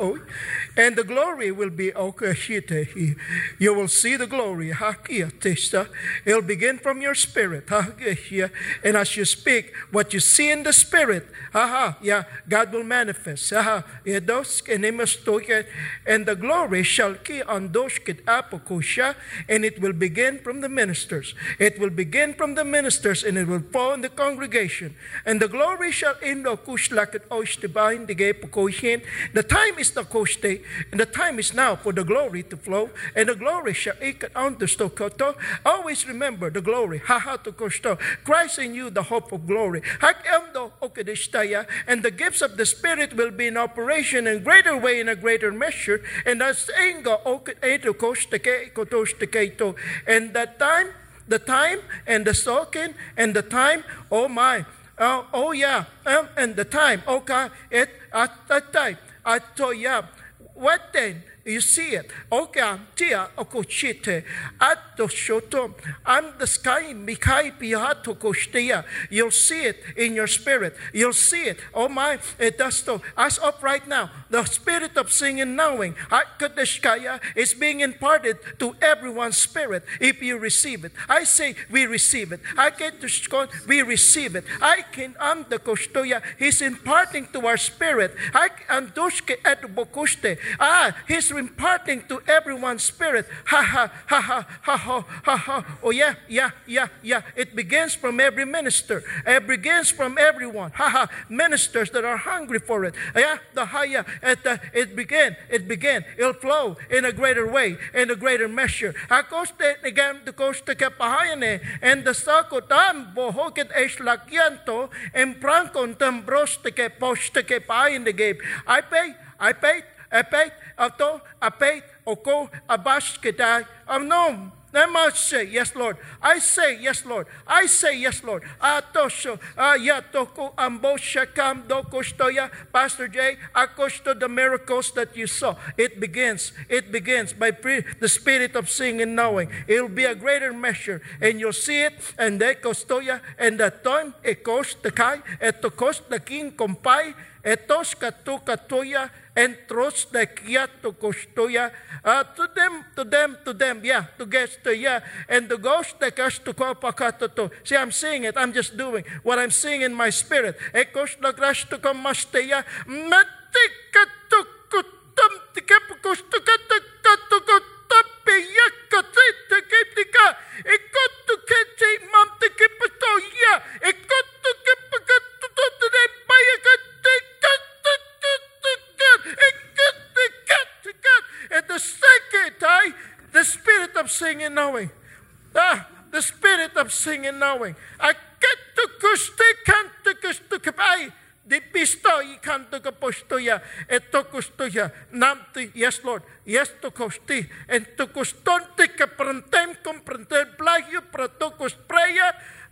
and the glory will be okashite. You will see the glory. It'll begin from your spirit. And as you speak, what you see in the spirit, aha, yeah, God will manifest. Aha, and the glory shall ki andoshkit apokusha, and it will begin from the ministers. It will begin from the ministers, and it will fall in the congregation. And the glory shall indokush like it the time is the koste, eh. and the time is now for the glory to flow, and the glory shall understokoto. Always remember the glory. Haha to kosto. Christ in you, the hope of glory. And the gifts of the Spirit will be in operation in greater way, in a greater measure. And that's and that time, the time, and the soaking, and the time, oh my. Uh, oh yeah, um, and the time. Okay, it at that time. I told yeah. What then? You see it. Okay, tia okochite. The shoto. I'm the sky mikai pihato koshtia. You'll see it in your spirit. You'll see it. Oh my, it does so. As up right now, the spirit of singing and knowing is being imparted to everyone's spirit if you receive it. I say we receive it. I to we receive it. I can am the He's imparting to our spirit. I andoshke et bokushte. Ah, he's imparting to everyone's spirit. Ha ha ha ha ha ha ha ha. Oh yeah, yeah, yeah, yeah. It begins from every minister. It begins from everyone. Ha ha. Ministers that are hungry for it. Yeah, the higher it, uh, it began. It began. It'll flow in a greater way, in a greater measure. Akoste negam to koste kapahayane and the sako tam bohoket esh lakyanto and prankon tam broste ke poste ke pain de gabe. I pay, I pay, Pay, ato, pay, oko, abash kedai, amnom. I must say, yes, Lord. I say, yes, Lord. I say, yes, Lord. Atosho, ayatoko, amboshakam, dokostoya, Pastor Jay, akosto, the miracles that you saw. It begins, it begins by pre- the spirit of seeing and knowing. It'll be a greater measure, and you'll see it, and de kostoya, and the time, ekos, the kai, etokos, the king, kompai, etos, katu, katoya, entros de kiato kostoya uh, to them to them to them yeah to guess to yeah. And the ghost the kas to kopakatoto see I'm seeing it. I'm just doing what I'm seeing in my spirit. Ekos na grash to kamasteya matikato kutam tikapukos to katato kotape yakatita ketika ekotu kete mamte the spirit of singing knowing. Ah, the spirit of singing knowing. I get to kuste canto kusto kapai. Di pisto i canto kapostoya et to kustoya. Namti, yes Lord, yes to kosti. En to kustonte ka prantem comprender plagio prato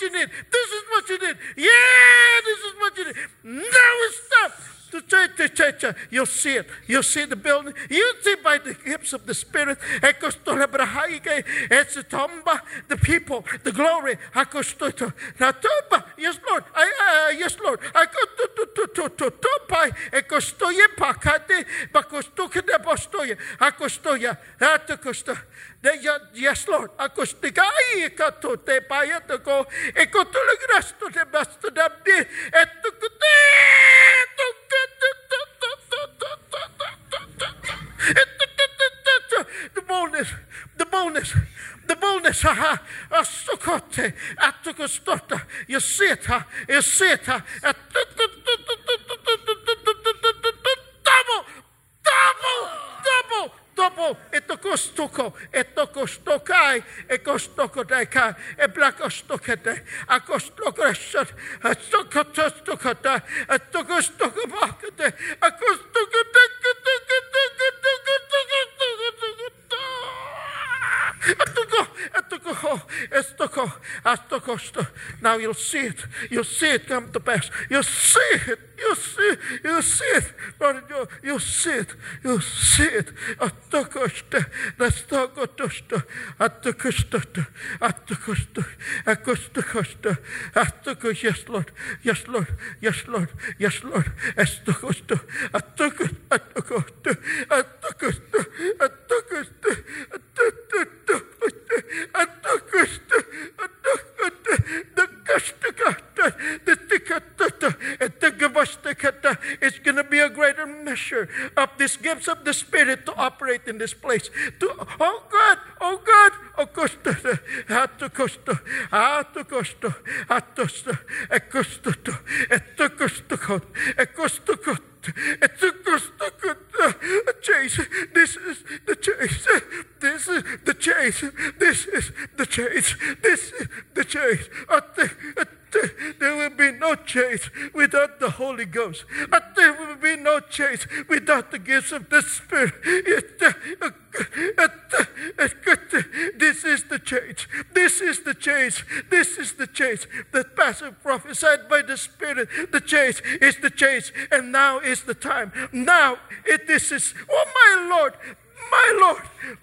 you need. This is what you did. Yeah, this is what you need. Now it's time. To church, you'll see it. You'll see the building. You'll see by the gifts of the Spirit. It's a tomba, the people, the glory. Natumba, yes, Lord. I, uh, yes, Lord. I go to to to to to to pai. Ekostoye pakate, bakostuke de bostoye. Akostoya, atakosto. Yes, Lord. Akostikai kato te payatako. Ekotulagrasto de basto dabdi. Etukute. The boldness, the boldness, the boldness, you see it, ha, double, double, double, double, etokostoko, etokostokai, ekostokotekai, eblakostokete, akostokresot, atokotostokota, atokostokobakete, now you'll see it. You'll see it come to pass. You'll see it. You'll see. You'll see it. Brother Joe, you'll see it. You'll see it. Akostokosta. Attokos. Yes, Lord. Yes, Lord. Yes, Lord. Yes, Lord. ಅಂತ ಕಷ್ಟ ಅಂತ ಕಷ್ಟಕ್ಕ It's going to be a greater measure of these gifts of the Spirit to operate in this place. To, oh God, oh God, oh costo, ato costo, ato costo, atosto, e costo, e costo, e costo, it's a a chase. This is the chase. This is the chase. This is the chase. This is the chase. There will be no chase without the Holy Ghost. There will be no chase without the gifts of the Spirit. Uh, uh, uh, this is the change. This is the change. This is the change that Pastor prophesied by the Spirit. The change is the change, and now is the time. Now it this is. Oh my Lord, my Lord,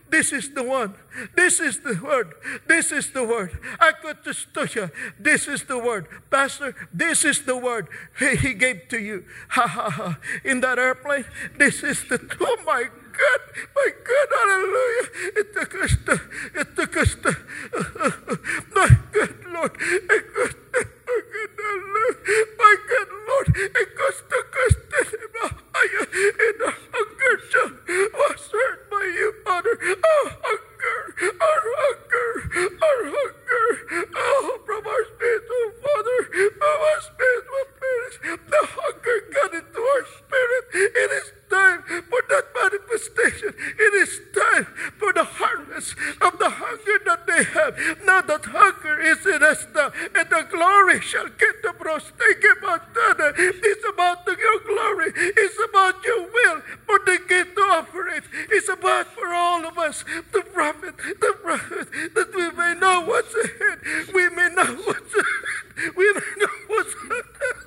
this is the one. This is the word. This is the word. I got to study. This is the word. Pastor, this is the word he, gave to you. Ha ha ha. In that airplane, this is the. Oh my God, my God, hallelujah. It took us to, it took us to, my God, Lord. It cost, my God, hallelujah. My God, Lord. It cost, us to, in the hunger was hurt by you, Father. Oh, hunger, our hunger, our hunger. Oh, from our spiritual oh, Father, from our spiritual the hunger got into our spirit. It is time for that manifestation. It is time for the harvest of the hunger that they have. Now that hunger is in us now, and the glory shall get the prostate about that. It's about your glory. It's about your will for the gift to operate. It's about for all of us, the prophet, the prophet, that we may know what's ahead. We may know what's ahead. We may know what's ahead.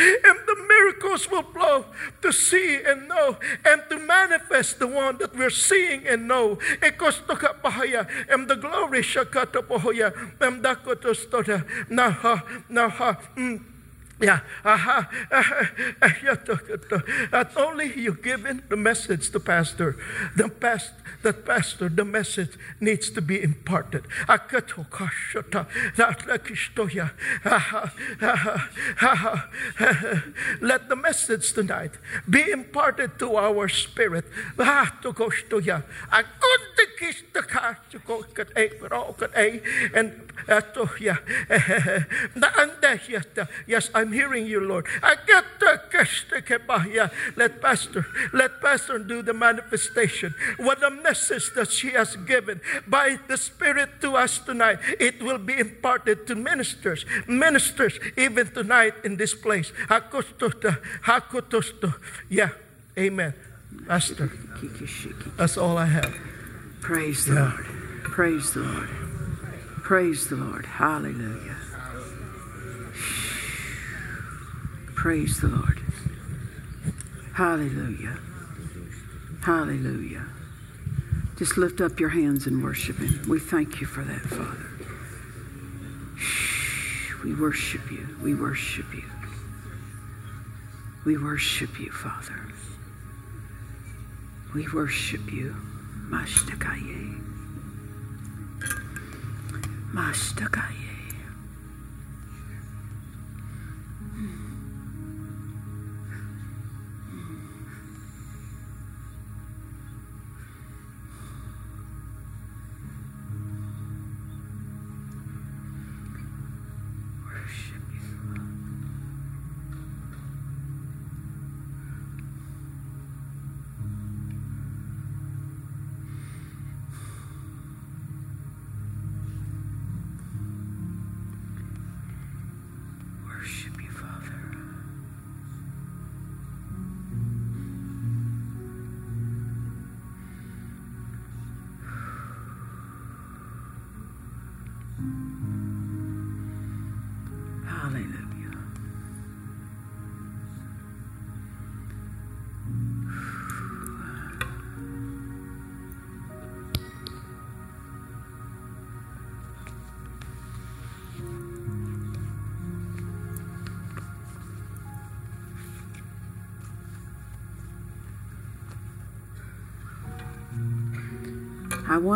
And the miracles will flow to see and know and to manifest the one that we're seeing and know. Ekosto ka pahaya, and the glory shakata pahaya, and dakotostoda, naha, naha, mm. Yeah, uh-huh. uh-huh. aha, Not only you given the message to pastor, the past that pastor, the message needs to be imparted. Uh-huh. Let the message tonight be imparted to our spirit. And uh, yes, I'm hearing you, Lord. I get the Keshtakebah let pastor, let pastor do the manifestation. What the message that she has given by the Spirit to us tonight, it will be imparted to ministers, ministers even tonight in this place. Yeah, amen. Pastor, that's all I have. Praise the Lord. Praise the Lord. Praise the Lord. Hallelujah. Praise the Lord. Hallelujah. Hallelujah. Just lift up your hands and worship Him. We thank you for that, Father. We worship you. We worship you. We worship you, Father. We worship you. Mashtakaye. Mashtakaye.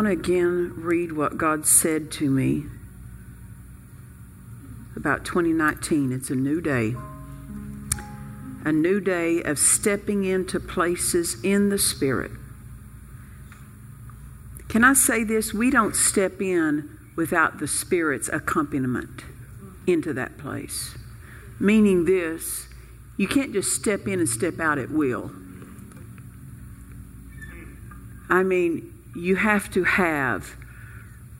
Want to again read what God said to me about 2019. It's a new day. A new day of stepping into places in the Spirit. Can I say this? We don't step in without the Spirit's accompaniment into that place. Meaning this, you can't just step in and step out at will. I mean, you have to have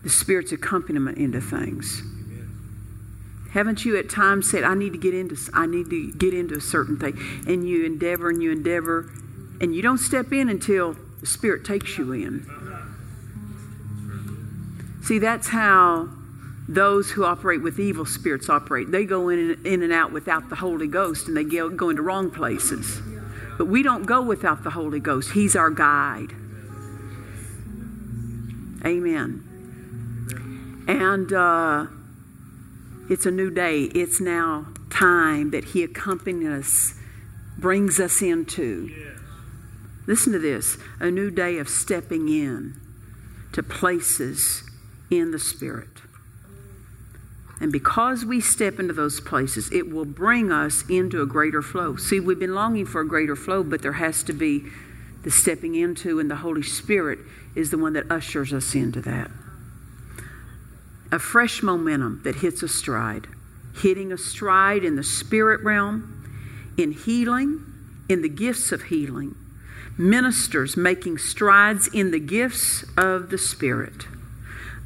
the Spirit's accompaniment into things. Haven't you at times said, "I need to get into, I need to get into a certain thing," and you endeavor and you endeavor, and you don't step in until the Spirit takes you in. See, that's how those who operate with evil spirits operate. They go in and, in and out without the Holy Ghost and they go, go into wrong places. But we don't go without the Holy Ghost, He's our guide. Amen. And uh, it's a new day. It's now time that He accompanies us, brings us into. Listen to this a new day of stepping in to places in the Spirit. And because we step into those places, it will bring us into a greater flow. See, we've been longing for a greater flow, but there has to be the stepping into, and the Holy Spirit is the one that ushers us into that. A fresh momentum that hits a stride, hitting a stride in the spirit realm, in healing, in the gifts of healing, ministers making strides in the gifts of the Spirit,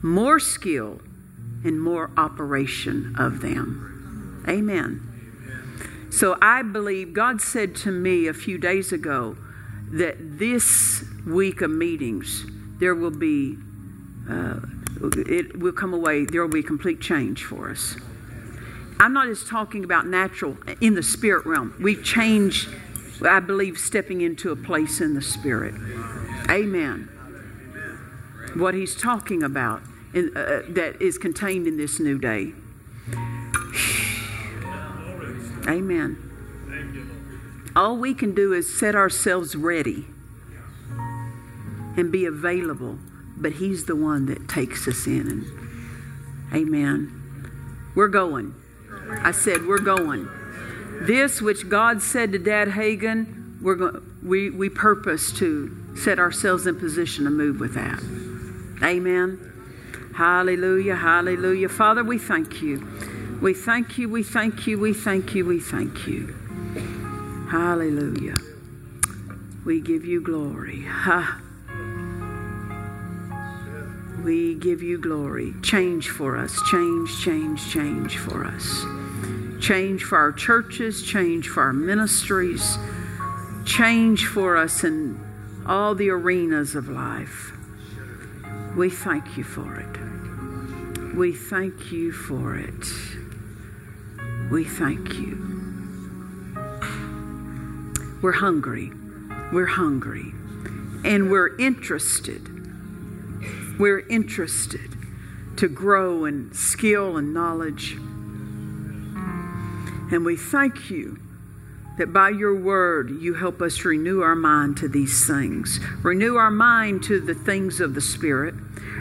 more skill and more operation of them. Amen. So I believe God said to me a few days ago that this week of meetings, there will be, uh, it will come away, there will be complete change for us. I'm not just talking about natural, in the spirit realm. We change, I believe, stepping into a place in the spirit. Amen. What he's talking about in, uh, that is contained in this new day. Amen. All we can do is set ourselves ready and be available, but He's the one that takes us in. And, amen. We're going. I said, We're going. This which God said to Dad Hagin, we're go- we, we purpose to set ourselves in position to move with that. Amen. Hallelujah, hallelujah. Father, we thank you. We thank you, we thank you, we thank you, we thank you. Hallelujah. We give you glory. Ha. We give you glory. Change for us. Change, change, change for us. Change for our churches, change for our ministries, change for us in all the arenas of life. We thank you for it. We thank you for it. We thank you. We're hungry. We're hungry. And we're interested. We're interested to grow in skill and knowledge. And we thank you that by your word you help us renew our mind to these things. Renew our mind to the things of the Spirit.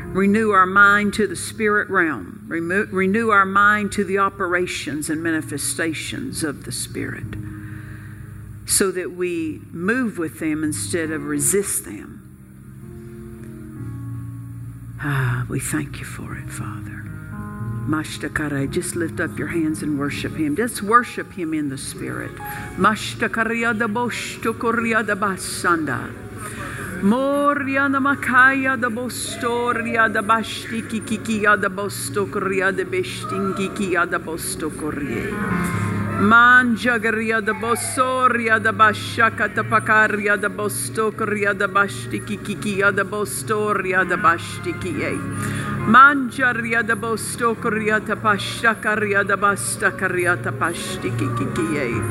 Renew our mind to the spirit realm. Renew our mind to the operations and manifestations of the Spirit so that we move with them instead of resist them. Ah, we thank you for it, Father. Mashtakare, just lift up your hands and worship Him. Just worship Him in the Spirit. Mashtakaria da basanda. Moria da makaya da bostoria da bashtiki kikia da bostokoria da bestinki kia da bostokorie. Manjagaria da bosoria da bashaka da pakaria da bostokoria da bashtiki kikia da bostoria da bashtikie. Manjaria da bostokoria da pashakaria da bastakaria da pashtiki kikie.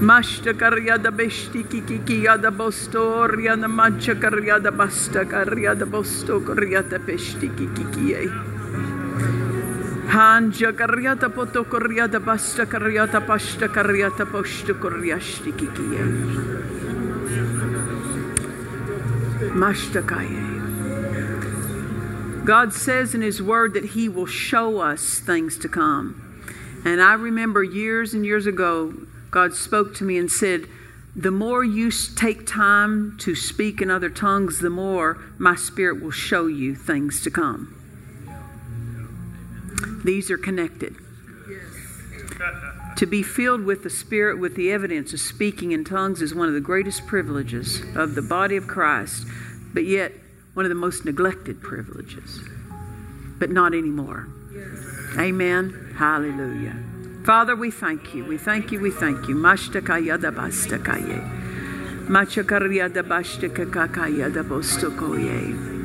Mashtakaria da beshtiki kikia da bostoria da manchakaria da bastakaria da bostokoria da peshtiki kikie. Hanja kariata poto kariata basta kariata pasta kariata posta koriashti kikie. Mashtakaye. God says in His Word that He will show us things to come. And I remember years and years ago, God spoke to me and said, The more you take time to speak in other tongues, the more my Spirit will show you things to come. These are connected. To be filled with the Spirit with the evidence of speaking in tongues is one of the greatest privileges of the body of Christ, but yet one of the most neglected privileges. But not anymore. Amen. Hallelujah. Father, we thank you. We thank you. We thank you. Mashtakaya da bastakaye. Machakarya da bashtakakakaya da bostokoye.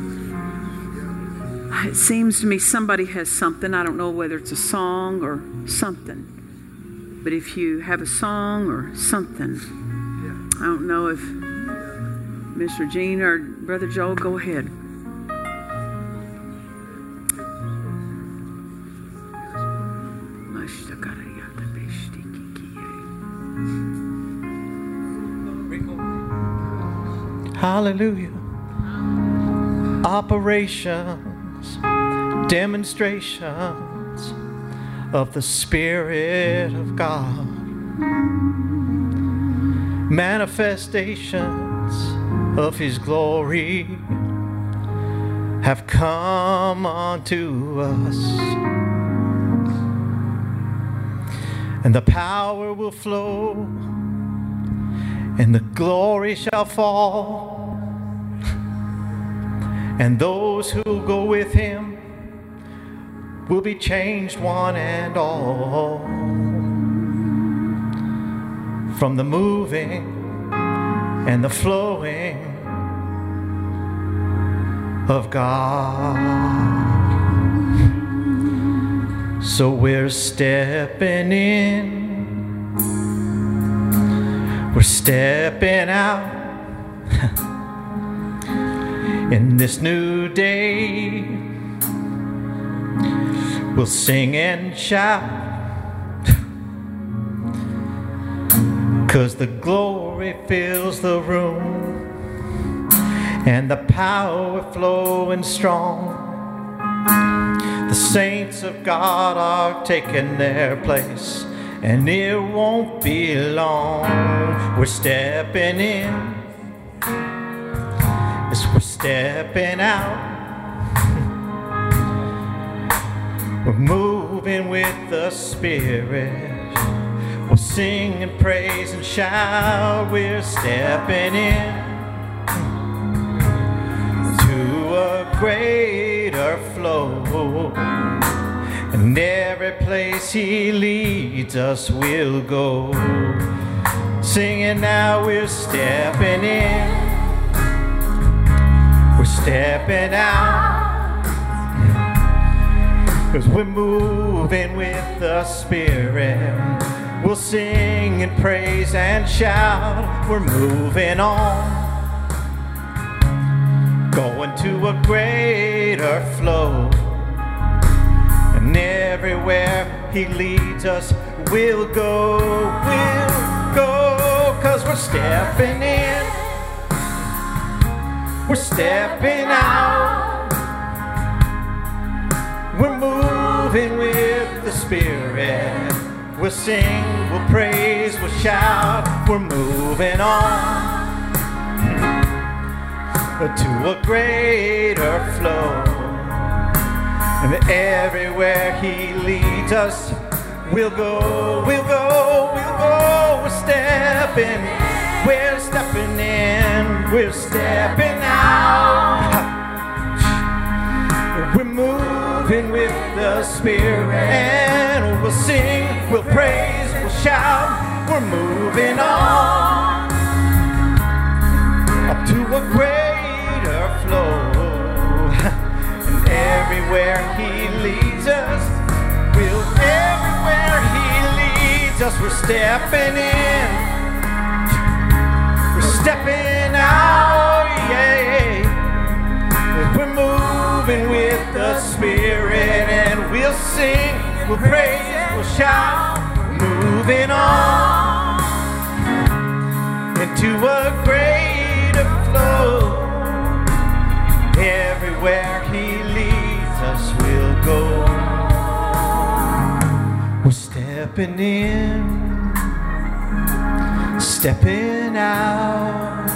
It seems to me somebody has something. I don't know whether it's a song or something. But if you have a song or something, I don't know if Mr. Gene or Brother Joel, go ahead. Hallelujah. Operations, demonstrations of the Spirit of God, manifestations of His glory have come unto us. And the power will flow, and the glory shall fall and those who go with him will be changed one and all. From the moving and the flowing of God. So we're stepping in, we're stepping out in this new day. We'll sing and shout, cause the glory fills the room and the power flowing strong. The saints of God are taking their place, and it won't be long. We're stepping in as we're stepping out. We're moving with the Spirit. We'll sing and praise and shout. We're stepping in to a greater flow. And every place He leads us, we'll go. Singing now, we're stepping in We're stepping out. Cause we're moving with the Spirit. We'll sing and praise and shout. We're moving on. Going to a greater flow. And everywhere He leads us, we'll go. We'll go. Cause we're stepping in. We're stepping out. We're moving with the Spirit. We'll sing, we'll praise, we'll shout. We're moving on to a greater flow. And everywhere He leads us, we'll go, we'll go, we'll go. We're stepping, we're stepping in, we're stepping out. we're moving with the Spirit, and we'll sing, we'll praise, we'll shout. We're moving on up to a greater flow, and everywhere He leads us, we'll everywhere He leads us, we're stepping in, we're stepping out yeah. We're moving with the Spirit, and we'll sing, we'll praise, we'll shout, moving on into a greater flow. Everywhere He leads us, we'll go. We're stepping in, stepping out.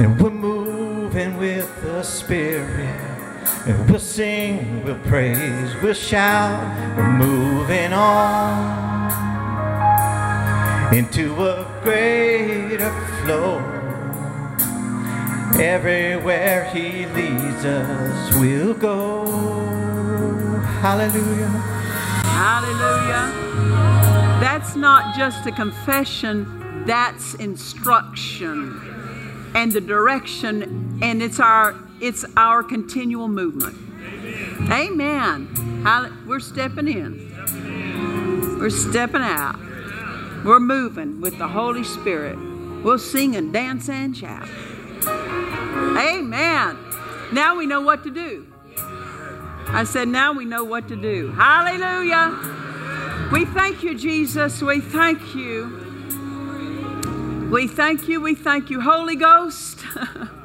And we're moving Spirit. And we'll sing, we'll praise, we'll shout. We're moving on into a greater flow. Everywhere He leads us, we'll go. Hallelujah. Hallelujah. That's not just a confession, that's instruction. and the direction, and it's our it's our continual movement. Amen. Amen. We're stepping in. We're stepping out. We're moving with the Holy Spirit. We'll sing and dance and shout. Amen. Now we know what to do. I said, now we know what to do. Hallelujah. We thank you, Jesus. We thank you. We thank you. We thank you, Holy Ghost.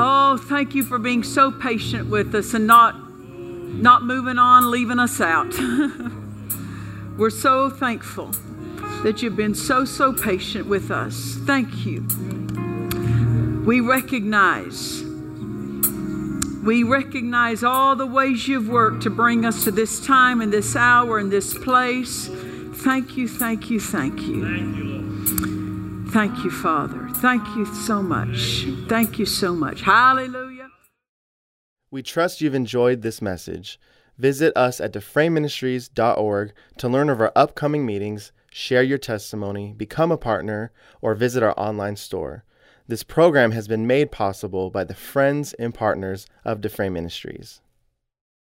oh, thank you for being so patient with us and not not moving on, leaving us out. We're so thankful that you've been so so patient with us. Thank you. We recognize we recognize all the ways you've worked to bring us to this time and this hour and this place. Thank you, thank you, thank you. Thank you, Lord. Thank you, Father. Thank you so much. Thank you so much. Hallelujah. We trust you've enjoyed this message. Visit us at dufresneministries.org to learn of our upcoming meetings, share your testimony, become a partner, or visit our online store. This program has been made possible by the friends and partners of Dufresne Ministries.